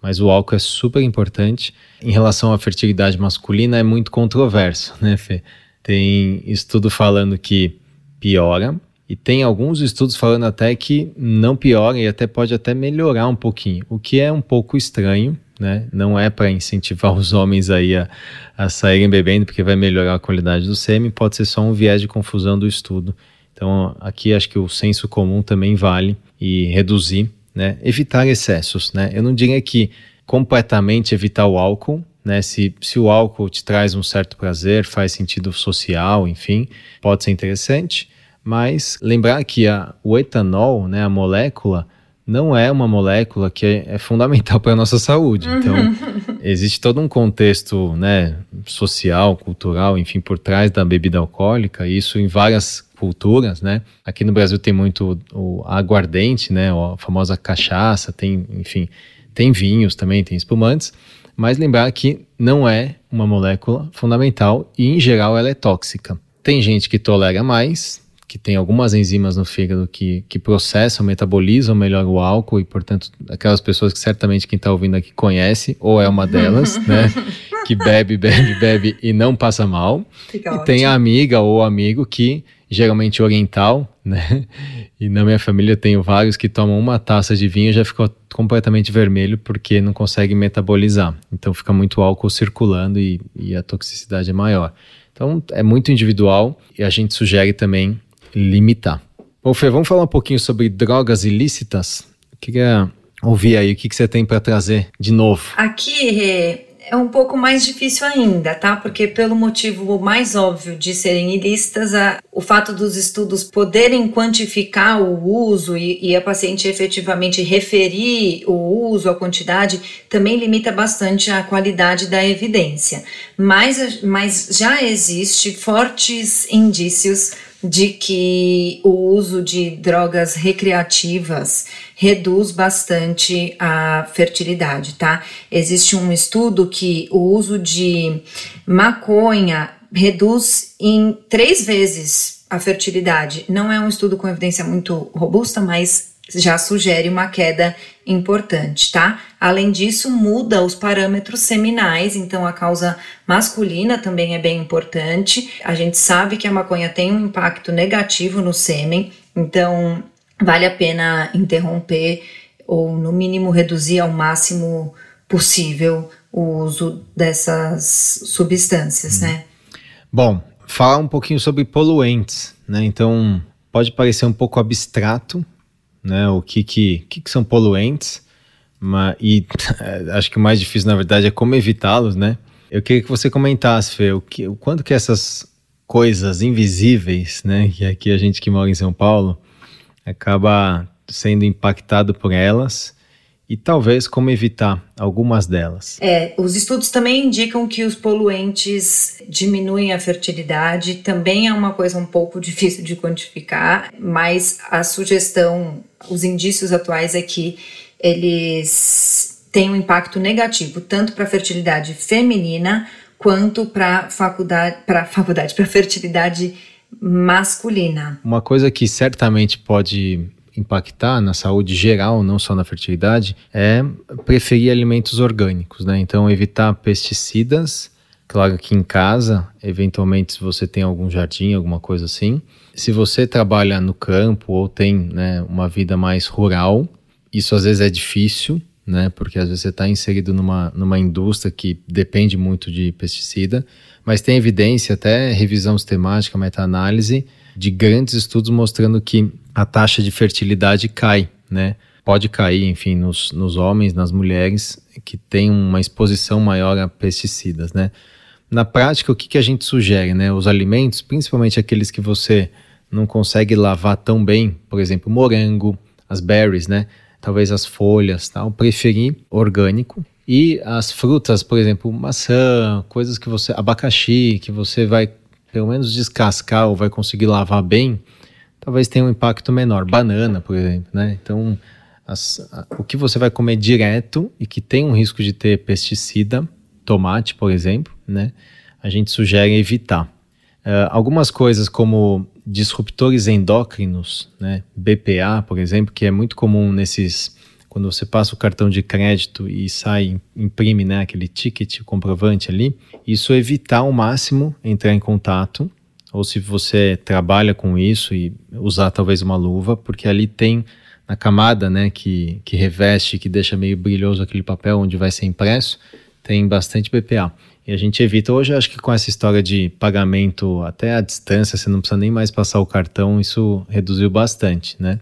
mas o álcool é super importante. Em relação à fertilidade masculina, é muito controverso, né, Fê? Tem estudo falando que piora, e tem alguns estudos falando até que não piora e até pode até melhorar um pouquinho, o que é um pouco estranho, né? Não é para incentivar os homens aí a, a saírem bebendo porque vai melhorar a qualidade do sêmen, pode ser só um viés de confusão do estudo. Então aqui acho que o senso comum também vale e reduzir, né? Evitar excessos, né? Eu não diria que completamente evitar o álcool, né? Se, se o álcool te traz um certo prazer, faz sentido social, enfim, pode ser interessante mas lembrar que a, o etanol, né, a molécula, não é uma molécula que é, é fundamental para a nossa saúde. Então, existe todo um contexto né, social, cultural, enfim, por trás da bebida alcoólica, isso em várias culturas, né? Aqui no Brasil tem muito o aguardente, né, a famosa cachaça, tem, enfim, tem vinhos também, tem espumantes, mas lembrar que não é uma molécula fundamental e, em geral, ela é tóxica. Tem gente que tolera mais, que tem algumas enzimas no fígado que, que processam, metabolizam melhor o álcool e, portanto, aquelas pessoas que certamente quem está ouvindo aqui conhece, ou é uma delas, né? Que bebe, bebe, bebe e não passa mal. Fica e ótimo. tem a amiga ou amigo que, geralmente oriental, né? E na minha família tenho vários que tomam uma taça de vinho e já ficou completamente vermelho porque não consegue metabolizar. Então fica muito álcool circulando e, e a toxicidade é maior. Então é muito individual e a gente sugere também limitar. Bom, Fê, vamos falar um pouquinho sobre drogas ilícitas? Eu queria ouvir aí o que, que você tem para trazer de novo. Aqui é um pouco mais difícil ainda, tá? Porque pelo motivo mais óbvio de serem ilícitas, a, o fato dos estudos poderem quantificar o uso e, e, a paciente efetivamente referir o uso, a quantidade, também limita bastante a qualidade da evidência. Mas, mas já existe fortes indícios de que o uso de drogas recreativas reduz bastante a fertilidade, tá? Existe um estudo que o uso de maconha reduz em três vezes a fertilidade. Não é um estudo com evidência muito robusta, mas já sugere uma queda importante, tá? Além disso, muda os parâmetros seminais, então a causa masculina também é bem importante. A gente sabe que a maconha tem um impacto negativo no sêmen, então vale a pena interromper ou, no mínimo, reduzir ao máximo possível o uso dessas substâncias, hum. né? Bom, falar um pouquinho sobre poluentes, né? Então, pode parecer um pouco abstrato, né? O que, que, que, que são poluentes, mas, e acho que o mais difícil, na verdade, é como evitá-los, né? Eu queria que você comentasse, Fê, o, que, o quanto que essas coisas invisíveis, né, que aqui a gente que mora em São Paulo, acaba sendo impactado por elas e talvez como evitar algumas delas. É, os estudos também indicam que os poluentes diminuem a fertilidade, também é uma coisa um pouco difícil de quantificar, mas a sugestão, os indícios atuais é que eles têm um impacto negativo tanto para a fertilidade feminina quanto para faculdade, para faculdade, para fertilidade masculina. Uma coisa que certamente pode impactar na saúde geral, não só na fertilidade, é preferir alimentos orgânicos, né? Então, evitar pesticidas. Claro que em casa, eventualmente, se você tem algum jardim, alguma coisa assim. Se você trabalha no campo ou tem né, uma vida mais rural, isso às vezes é difícil, né? Porque às vezes você está inserido numa, numa indústria que depende muito de pesticida, mas tem evidência, até revisão sistemática, meta-análise, de grandes estudos mostrando que a taxa de fertilidade cai, né? Pode cair, enfim, nos, nos homens, nas mulheres que têm uma exposição maior a pesticidas, né? Na prática, o que, que a gente sugere, né? Os alimentos, principalmente aqueles que você não consegue lavar tão bem, por exemplo, morango, as berries, né? Talvez as folhas, tal, preferir orgânico. E as frutas, por exemplo, maçã, coisas que você, abacaxi, que você vai pelo menos descascar ou vai conseguir lavar bem, talvez tenha um impacto menor. Banana, por exemplo, né? Então, as, a, o que você vai comer direto e que tem um risco de ter pesticida, tomate, por exemplo, né? A gente sugere evitar. Uh, algumas coisas como disruptores endócrinos, né? BPA, por exemplo, que é muito comum nesses quando você passa o cartão de crédito e sai, imprime né, aquele ticket, comprovante ali, isso evitar ao máximo entrar em contato, ou se você trabalha com isso e usar talvez uma luva, porque ali tem na camada né, que, que reveste, que deixa meio brilhoso aquele papel onde vai ser impresso, tem bastante BPA. E a gente evita. Hoje, acho que com essa história de pagamento até à distância, você não precisa nem mais passar o cartão, isso reduziu bastante, né?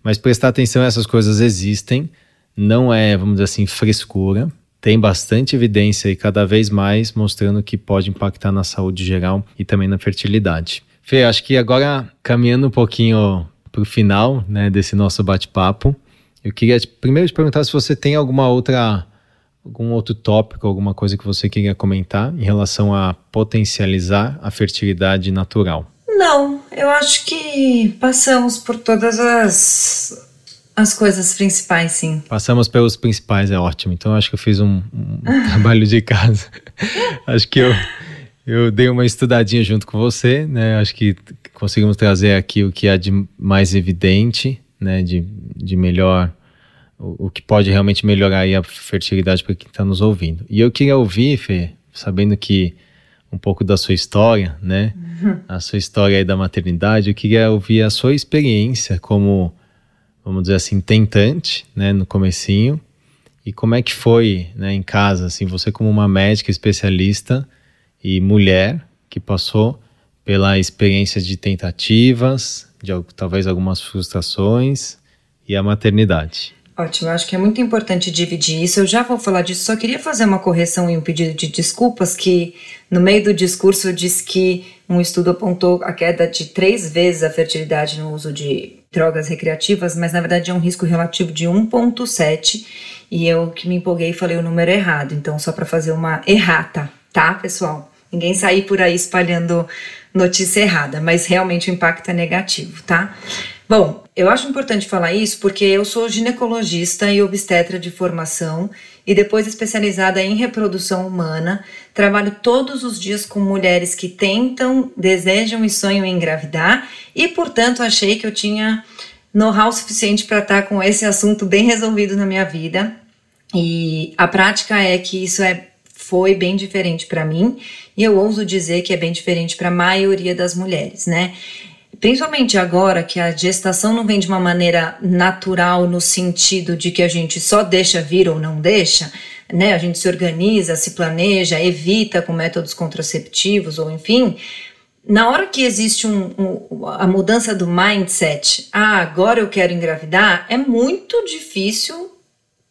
Mas prestar atenção, essas coisas existem, não é, vamos dizer assim, frescura. Tem bastante evidência e cada vez mais mostrando que pode impactar na saúde geral e também na fertilidade. Fê, acho que agora caminhando um pouquinho para o final né, desse nosso bate-papo, eu queria primeiro te perguntar se você tem alguma outra algum outro tópico, alguma coisa que você queria comentar em relação a potencializar a fertilidade natural. Não, eu acho que passamos por todas as, as coisas principais, sim. Passamos pelos principais, é ótimo. Então acho que eu fiz um, um trabalho de casa. acho que eu, eu dei uma estudadinha junto com você, né? Acho que conseguimos trazer aqui o que há de mais evidente, né? De, de melhor, o, o que pode realmente melhorar a fertilidade para quem está nos ouvindo. E eu queria ouvir, Fê, sabendo que um pouco da sua história, né? Uhum. A sua história aí da maternidade. Eu queria ouvir a sua experiência como, vamos dizer assim, tentante, né? No comecinho. E como é que foi, né? Em casa, assim, você como uma médica especialista e mulher que passou pela experiência de tentativas, de talvez algumas frustrações e a maternidade. Ótimo, acho que é muito importante dividir isso. Eu já vou falar disso, só queria fazer uma correção e um pedido de desculpas que no meio do discurso eu disse que um estudo apontou a queda de três vezes a fertilidade no uso de drogas recreativas, mas na verdade é um risco relativo de 1.7 e eu que me empolguei e falei o número errado. Então só para fazer uma errata, tá, pessoal? Ninguém sair por aí espalhando notícia errada, mas realmente o impacto é negativo, tá? Bom, eu acho importante falar isso porque eu sou ginecologista e obstetra de formação e depois especializada em reprodução humana. Trabalho todos os dias com mulheres que tentam, desejam e sonham em engravidar e, portanto, achei que eu tinha know-how suficiente para estar com esse assunto bem resolvido na minha vida. E a prática é que isso é foi bem diferente para mim e eu ouso dizer que é bem diferente para a maioria das mulheres, né? Principalmente agora que a gestação não vem de uma maneira natural no sentido de que a gente só deixa vir ou não deixa, né? A gente se organiza, se planeja, evita com métodos contraceptivos ou enfim. Na hora que existe um, um, a mudança do mindset, ah, agora eu quero engravidar, é muito difícil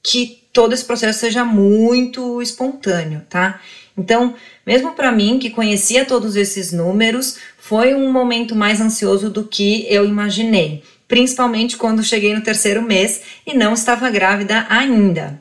que todo esse processo seja muito espontâneo, tá? Então, mesmo para mim, que conhecia todos esses números, foi um momento mais ansioso do que eu imaginei, principalmente quando cheguei no terceiro mês e não estava grávida ainda.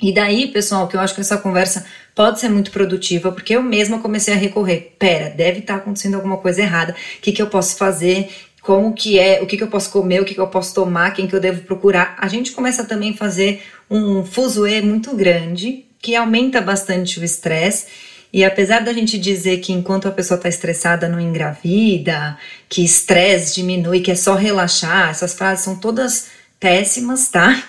E daí, pessoal, que eu acho que essa conversa pode ser muito produtiva, porque eu mesma comecei a recorrer. Pera, deve estar acontecendo alguma coisa errada. O que, que eu posso fazer? Como que é? O que, que eu posso comer? O que, que eu posso tomar? Quem que eu devo procurar? A gente começa também a fazer um fuzuê muito grande, que aumenta bastante o estresse e apesar da gente dizer que enquanto a pessoa está estressada não engravida, que estresse diminui, que é só relaxar, essas frases são todas péssimas, tá?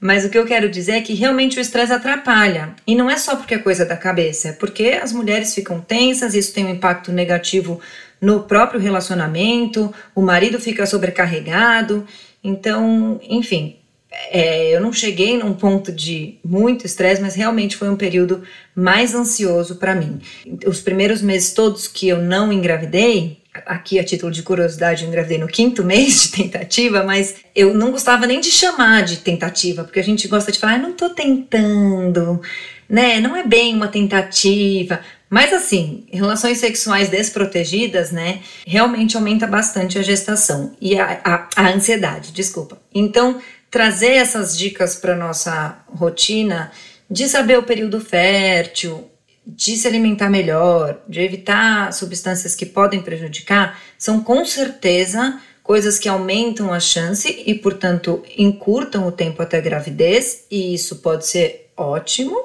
Mas o que eu quero dizer é que realmente o estresse atrapalha. E não é só porque é coisa da cabeça, é porque as mulheres ficam tensas, isso tem um impacto negativo no próprio relacionamento, o marido fica sobrecarregado. Então, enfim, é, eu não cheguei num ponto de muito estresse, mas realmente foi um período mais ansioso para mim. Os primeiros meses todos que eu não engravidei, aqui a título de curiosidade, eu engravidei no quinto mês de tentativa, mas eu não gostava nem de chamar de tentativa, porque a gente gosta de falar, ah, não tô tentando, né? Não é bem uma tentativa. Mas assim, relações sexuais desprotegidas, né, realmente aumenta bastante a gestação e a, a, a ansiedade, desculpa. Então, trazer essas dicas para nossa rotina de saber o período fértil, de se alimentar melhor, de evitar substâncias que podem prejudicar, são com certeza coisas que aumentam a chance e, portanto, encurtam o tempo até gravidez, e isso pode ser ótimo,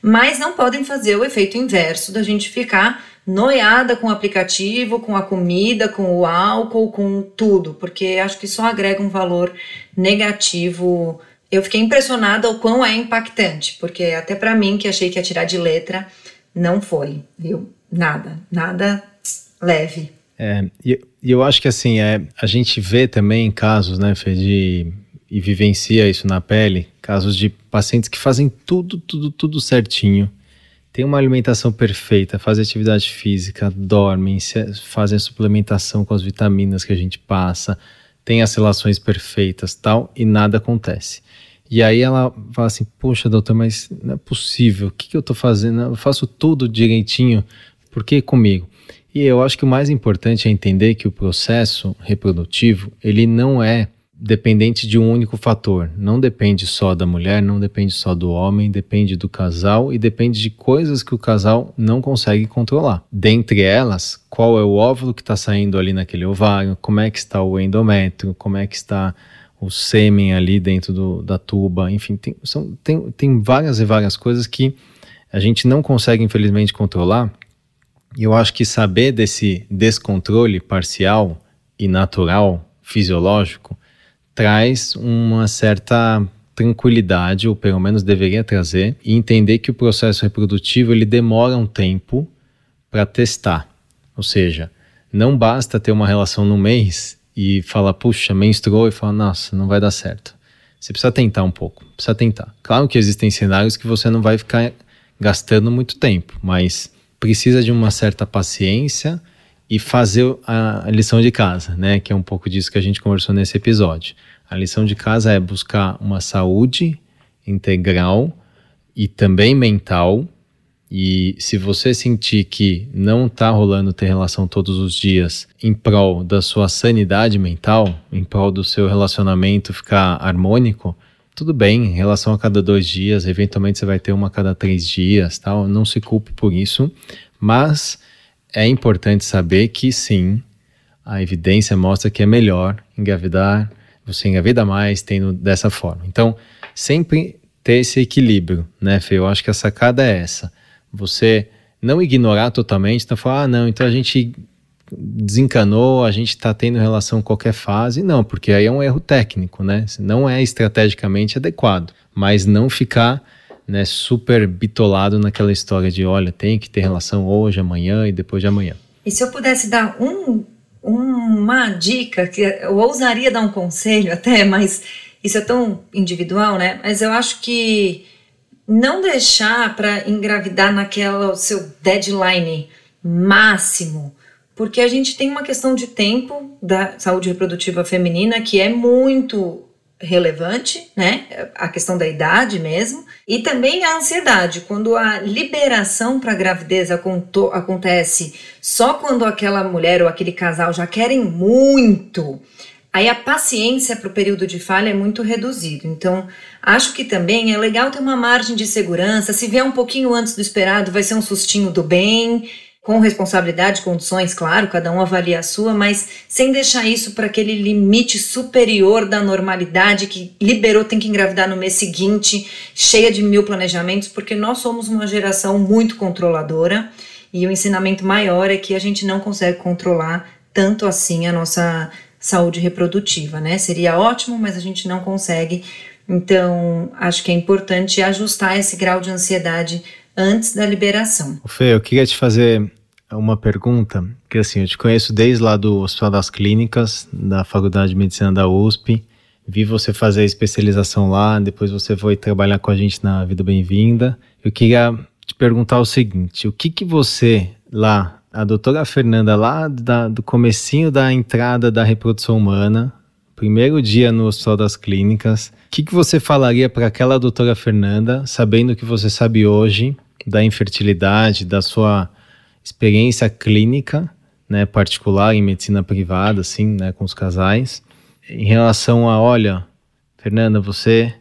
mas não podem fazer o efeito inverso da gente ficar noiada com o aplicativo, com a comida, com o álcool, com tudo, porque acho que só agrega um valor negativo. Eu fiquei impressionada o quão é impactante, porque até para mim, que achei que ia tirar de letra, não foi, viu? Nada, nada leve. É, e eu acho que assim, é, a gente vê também casos, né, Fê, de, e vivencia isso na pele, casos de pacientes que fazem tudo, tudo, tudo certinho, tem uma alimentação perfeita, fazem atividade física, dormem, fazem a suplementação com as vitaminas que a gente passa, tem as relações perfeitas tal, e nada acontece. E aí ela fala assim, poxa doutor, mas não é possível, o que, que eu estou fazendo? Eu faço tudo direitinho, por que comigo? E eu acho que o mais importante é entender que o processo reprodutivo, ele não é dependente de um único fator. Não depende só da mulher, não depende só do homem, depende do casal e depende de coisas que o casal não consegue controlar. Dentre elas, qual é o óvulo que está saindo ali naquele ovário, como é que está o endométrio, como é que está o sêmen ali dentro do, da tuba, enfim, tem, são, tem, tem várias e várias coisas que a gente não consegue, infelizmente, controlar. E eu acho que saber desse descontrole parcial e natural, fisiológico, traz uma certa tranquilidade, ou pelo menos deveria trazer, e entender que o processo reprodutivo ele demora um tempo para testar. Ou seja, não basta ter uma relação no mês e falar, puxa, menstruou e falar, nossa, não vai dar certo. Você precisa tentar um pouco, precisa tentar. Claro que existem cenários que você não vai ficar gastando muito tempo, mas precisa de uma certa paciência e fazer a lição de casa, né? Que é um pouco disso que a gente conversou nesse episódio. A lição de casa é buscar uma saúde integral e também mental. E se você sentir que não está rolando ter relação todos os dias em prol da sua sanidade mental, em prol do seu relacionamento ficar harmônico, tudo bem, em relação a cada dois dias, eventualmente você vai ter uma a cada três dias, tal. Não se culpe por isso, mas é importante saber que sim, a evidência mostra que é melhor engravidar, você engravida mais tendo dessa forma. Então, sempre ter esse equilíbrio, né, Fê? Eu acho que a sacada é essa. Você não ignorar totalmente, então falar, ah, não, então a gente desencanou, a gente está tendo relação em qualquer fase. Não, porque aí é um erro técnico, né? Não é estrategicamente adequado. Mas não ficar né, super bitolado naquela história de olha, tem que ter relação hoje, amanhã e depois de amanhã. E se eu pudesse dar um, uma dica, que eu ousaria dar um conselho até, mas isso é tão individual, né? Mas eu acho que não deixar para engravidar naquela seu deadline máximo, porque a gente tem uma questão de tempo da saúde reprodutiva feminina que é muito relevante, né? A questão da idade mesmo, e também a ansiedade, quando a liberação para a gravidez acontece só quando aquela mulher ou aquele casal já querem muito, aí a paciência para o período de falha é muito reduzido. Então, acho que também é legal ter uma margem de segurança. Se vier um pouquinho antes do esperado, vai ser um sustinho do bem com responsabilidade, condições, claro, cada um avalia a sua, mas sem deixar isso para aquele limite superior da normalidade que liberou, tem que engravidar no mês seguinte, cheia de mil planejamentos, porque nós somos uma geração muito controladora e o ensinamento maior é que a gente não consegue controlar tanto assim a nossa saúde reprodutiva, né? Seria ótimo, mas a gente não consegue. Então, acho que é importante ajustar esse grau de ansiedade antes da liberação. Fê, eu queria te fazer uma pergunta, que assim, eu te conheço desde lá do Hospital das Clínicas, da Faculdade de Medicina da USP, vi você fazer a especialização lá, depois você foi trabalhar com a gente na Vida Bem-vinda. Eu queria te perguntar o seguinte, o que que você lá, a doutora Fernanda lá da, do comecinho da entrada da reprodução humana, primeiro dia no Hospital das Clínicas, o que que você falaria para aquela doutora Fernanda, sabendo o que você sabe hoje da infertilidade, da sua experiência clínica, né, particular em medicina privada, assim, né, com os casais, em relação a, olha, Fernanda, você,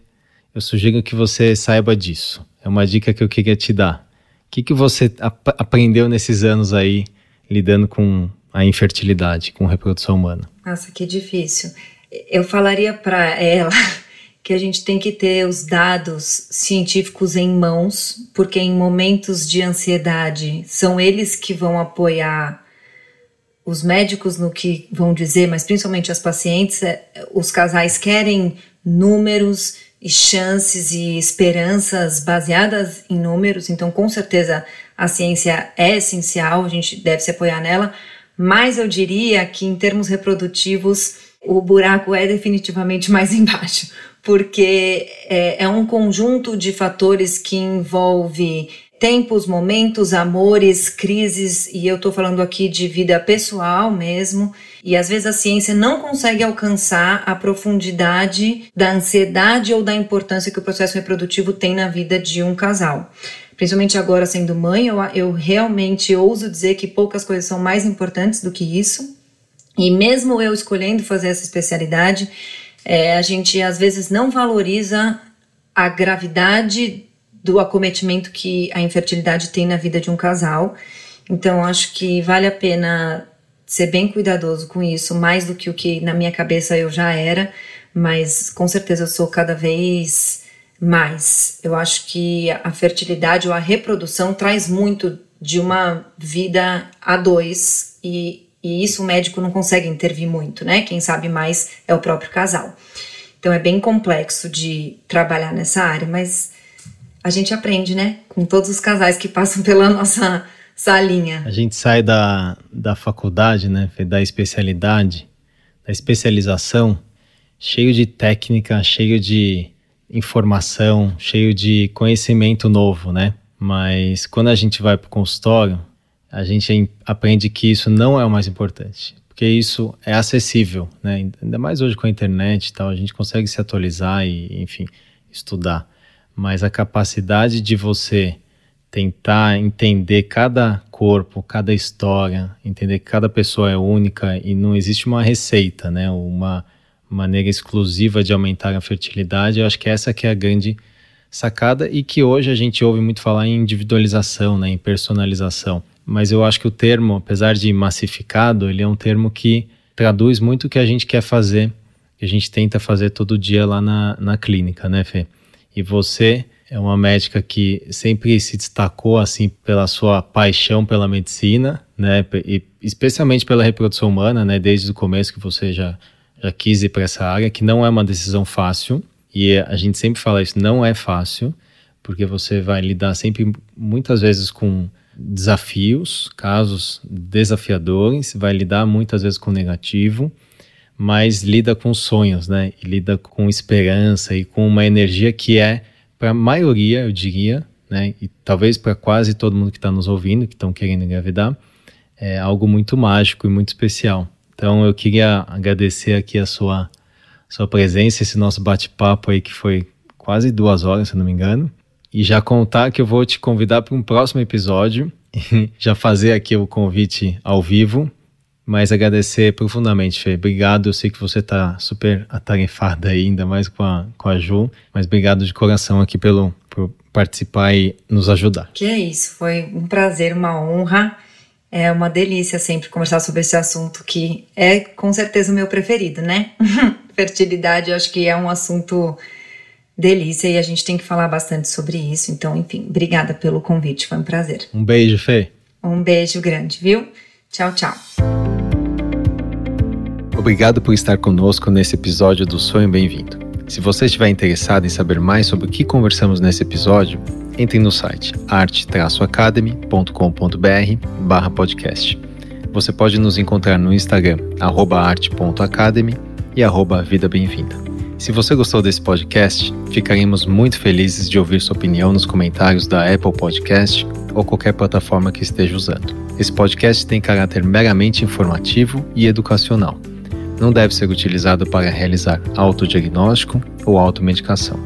eu sugiro que você saiba disso. É uma dica que eu queria te dar. O que, que você ap aprendeu nesses anos aí lidando com a infertilidade com reprodução humana. Nossa, que difícil. Eu falaria para ela que a gente tem que ter os dados científicos em mãos, porque em momentos de ansiedade são eles que vão apoiar os médicos no que vão dizer, mas principalmente as pacientes. É, os casais querem números e chances e esperanças baseadas em números, então com certeza a ciência é essencial, a gente deve se apoiar nela, mas eu diria que em termos reprodutivos o buraco é definitivamente mais embaixo, porque é, é um conjunto de fatores que envolve tempos, momentos, amores, crises, e eu estou falando aqui de vida pessoal mesmo, e às vezes a ciência não consegue alcançar a profundidade da ansiedade ou da importância que o processo reprodutivo tem na vida de um casal. Principalmente agora sendo mãe, eu, eu realmente ouso dizer que poucas coisas são mais importantes do que isso. E mesmo eu escolhendo fazer essa especialidade, é, a gente às vezes não valoriza a gravidade do acometimento que a infertilidade tem na vida de um casal. Então, acho que vale a pena ser bem cuidadoso com isso, mais do que o que na minha cabeça eu já era, mas com certeza eu sou cada vez mais. Eu acho que a fertilidade ou a reprodução traz muito de uma vida a dois e, e isso o médico não consegue intervir muito, né? Quem sabe mais é o próprio casal. Então é bem complexo de trabalhar nessa área, mas a gente aprende, né? Com todos os casais que passam pela nossa salinha. A gente sai da, da faculdade, né? Da especialidade, da especialização, cheio de técnica, cheio de informação, cheio de conhecimento novo, né? Mas quando a gente vai para o consultório, a gente aprende que isso não é o mais importante, porque isso é acessível, né? Ainda mais hoje com a internet e tal, a gente consegue se atualizar e, enfim, estudar mas a capacidade de você tentar entender cada corpo, cada história, entender que cada pessoa é única e não existe uma receita, né? Uma maneira exclusiva de aumentar a fertilidade. Eu acho que essa que é a grande sacada e que hoje a gente ouve muito falar em individualização, né, em personalização. Mas eu acho que o termo, apesar de massificado, ele é um termo que traduz muito o que a gente quer fazer, que a gente tenta fazer todo dia lá na, na clínica, né, Fê? E você é uma médica que sempre se destacou assim pela sua paixão pela medicina, né? E especialmente pela reprodução humana, né? Desde o começo que você já já quis ir para essa área, que não é uma decisão fácil. E a gente sempre fala isso, não é fácil, porque você vai lidar sempre muitas vezes com desafios, casos desafiadores, vai lidar muitas vezes com negativo mas lida com sonhos, né? Lida com esperança e com uma energia que é, para a maioria, eu diria, né? E talvez para quase todo mundo que está nos ouvindo, que estão querendo engravidar, é algo muito mágico e muito especial. Então eu queria agradecer aqui a sua, sua presença, esse nosso bate-papo aí que foi quase duas horas, se não me engano. E já contar que eu vou te convidar para um próximo episódio, já fazer aqui o convite ao vivo mas agradecer profundamente, Fê. Obrigado. Eu sei que você está super atarefada aí, ainda mais com a, com a Ju, mas obrigado de coração aqui pelo, por participar e nos ajudar. Que é isso, foi um prazer, uma honra. É uma delícia sempre conversar sobre esse assunto que é com certeza o meu preferido, né? Fertilidade, eu acho que é um assunto delícia e a gente tem que falar bastante sobre isso. Então, enfim, obrigada pelo convite, foi um prazer. Um beijo, Fê. Um beijo grande, viu? Tchau, tchau. Obrigado por estar conosco nesse episódio do Sonho Bem-vindo. Se você estiver interessado em saber mais sobre o que conversamos nesse episódio, entre no site arte-academy.com.br podcast. Você pode nos encontrar no Instagram, arte.academy e arroba Vida Bem-vinda. Se você gostou desse podcast, ficaremos muito felizes de ouvir sua opinião nos comentários da Apple Podcast ou qualquer plataforma que esteja usando. Esse podcast tem caráter meramente informativo e educacional não deve ser utilizado para realizar autodiagnóstico ou automedicação.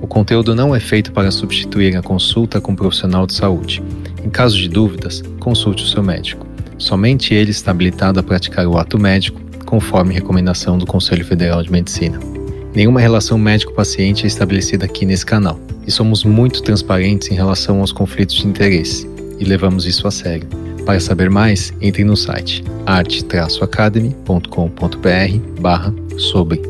O conteúdo não é feito para substituir a consulta com um profissional de saúde. Em caso de dúvidas, consulte o seu médico. Somente ele está habilitado a praticar o ato médico, conforme recomendação do Conselho Federal de Medicina. Nenhuma relação médico-paciente é estabelecida aqui nesse canal e somos muito transparentes em relação aos conflitos de interesse e levamos isso a sério. Para saber mais, entre no site arte-academy.com.br barra sobre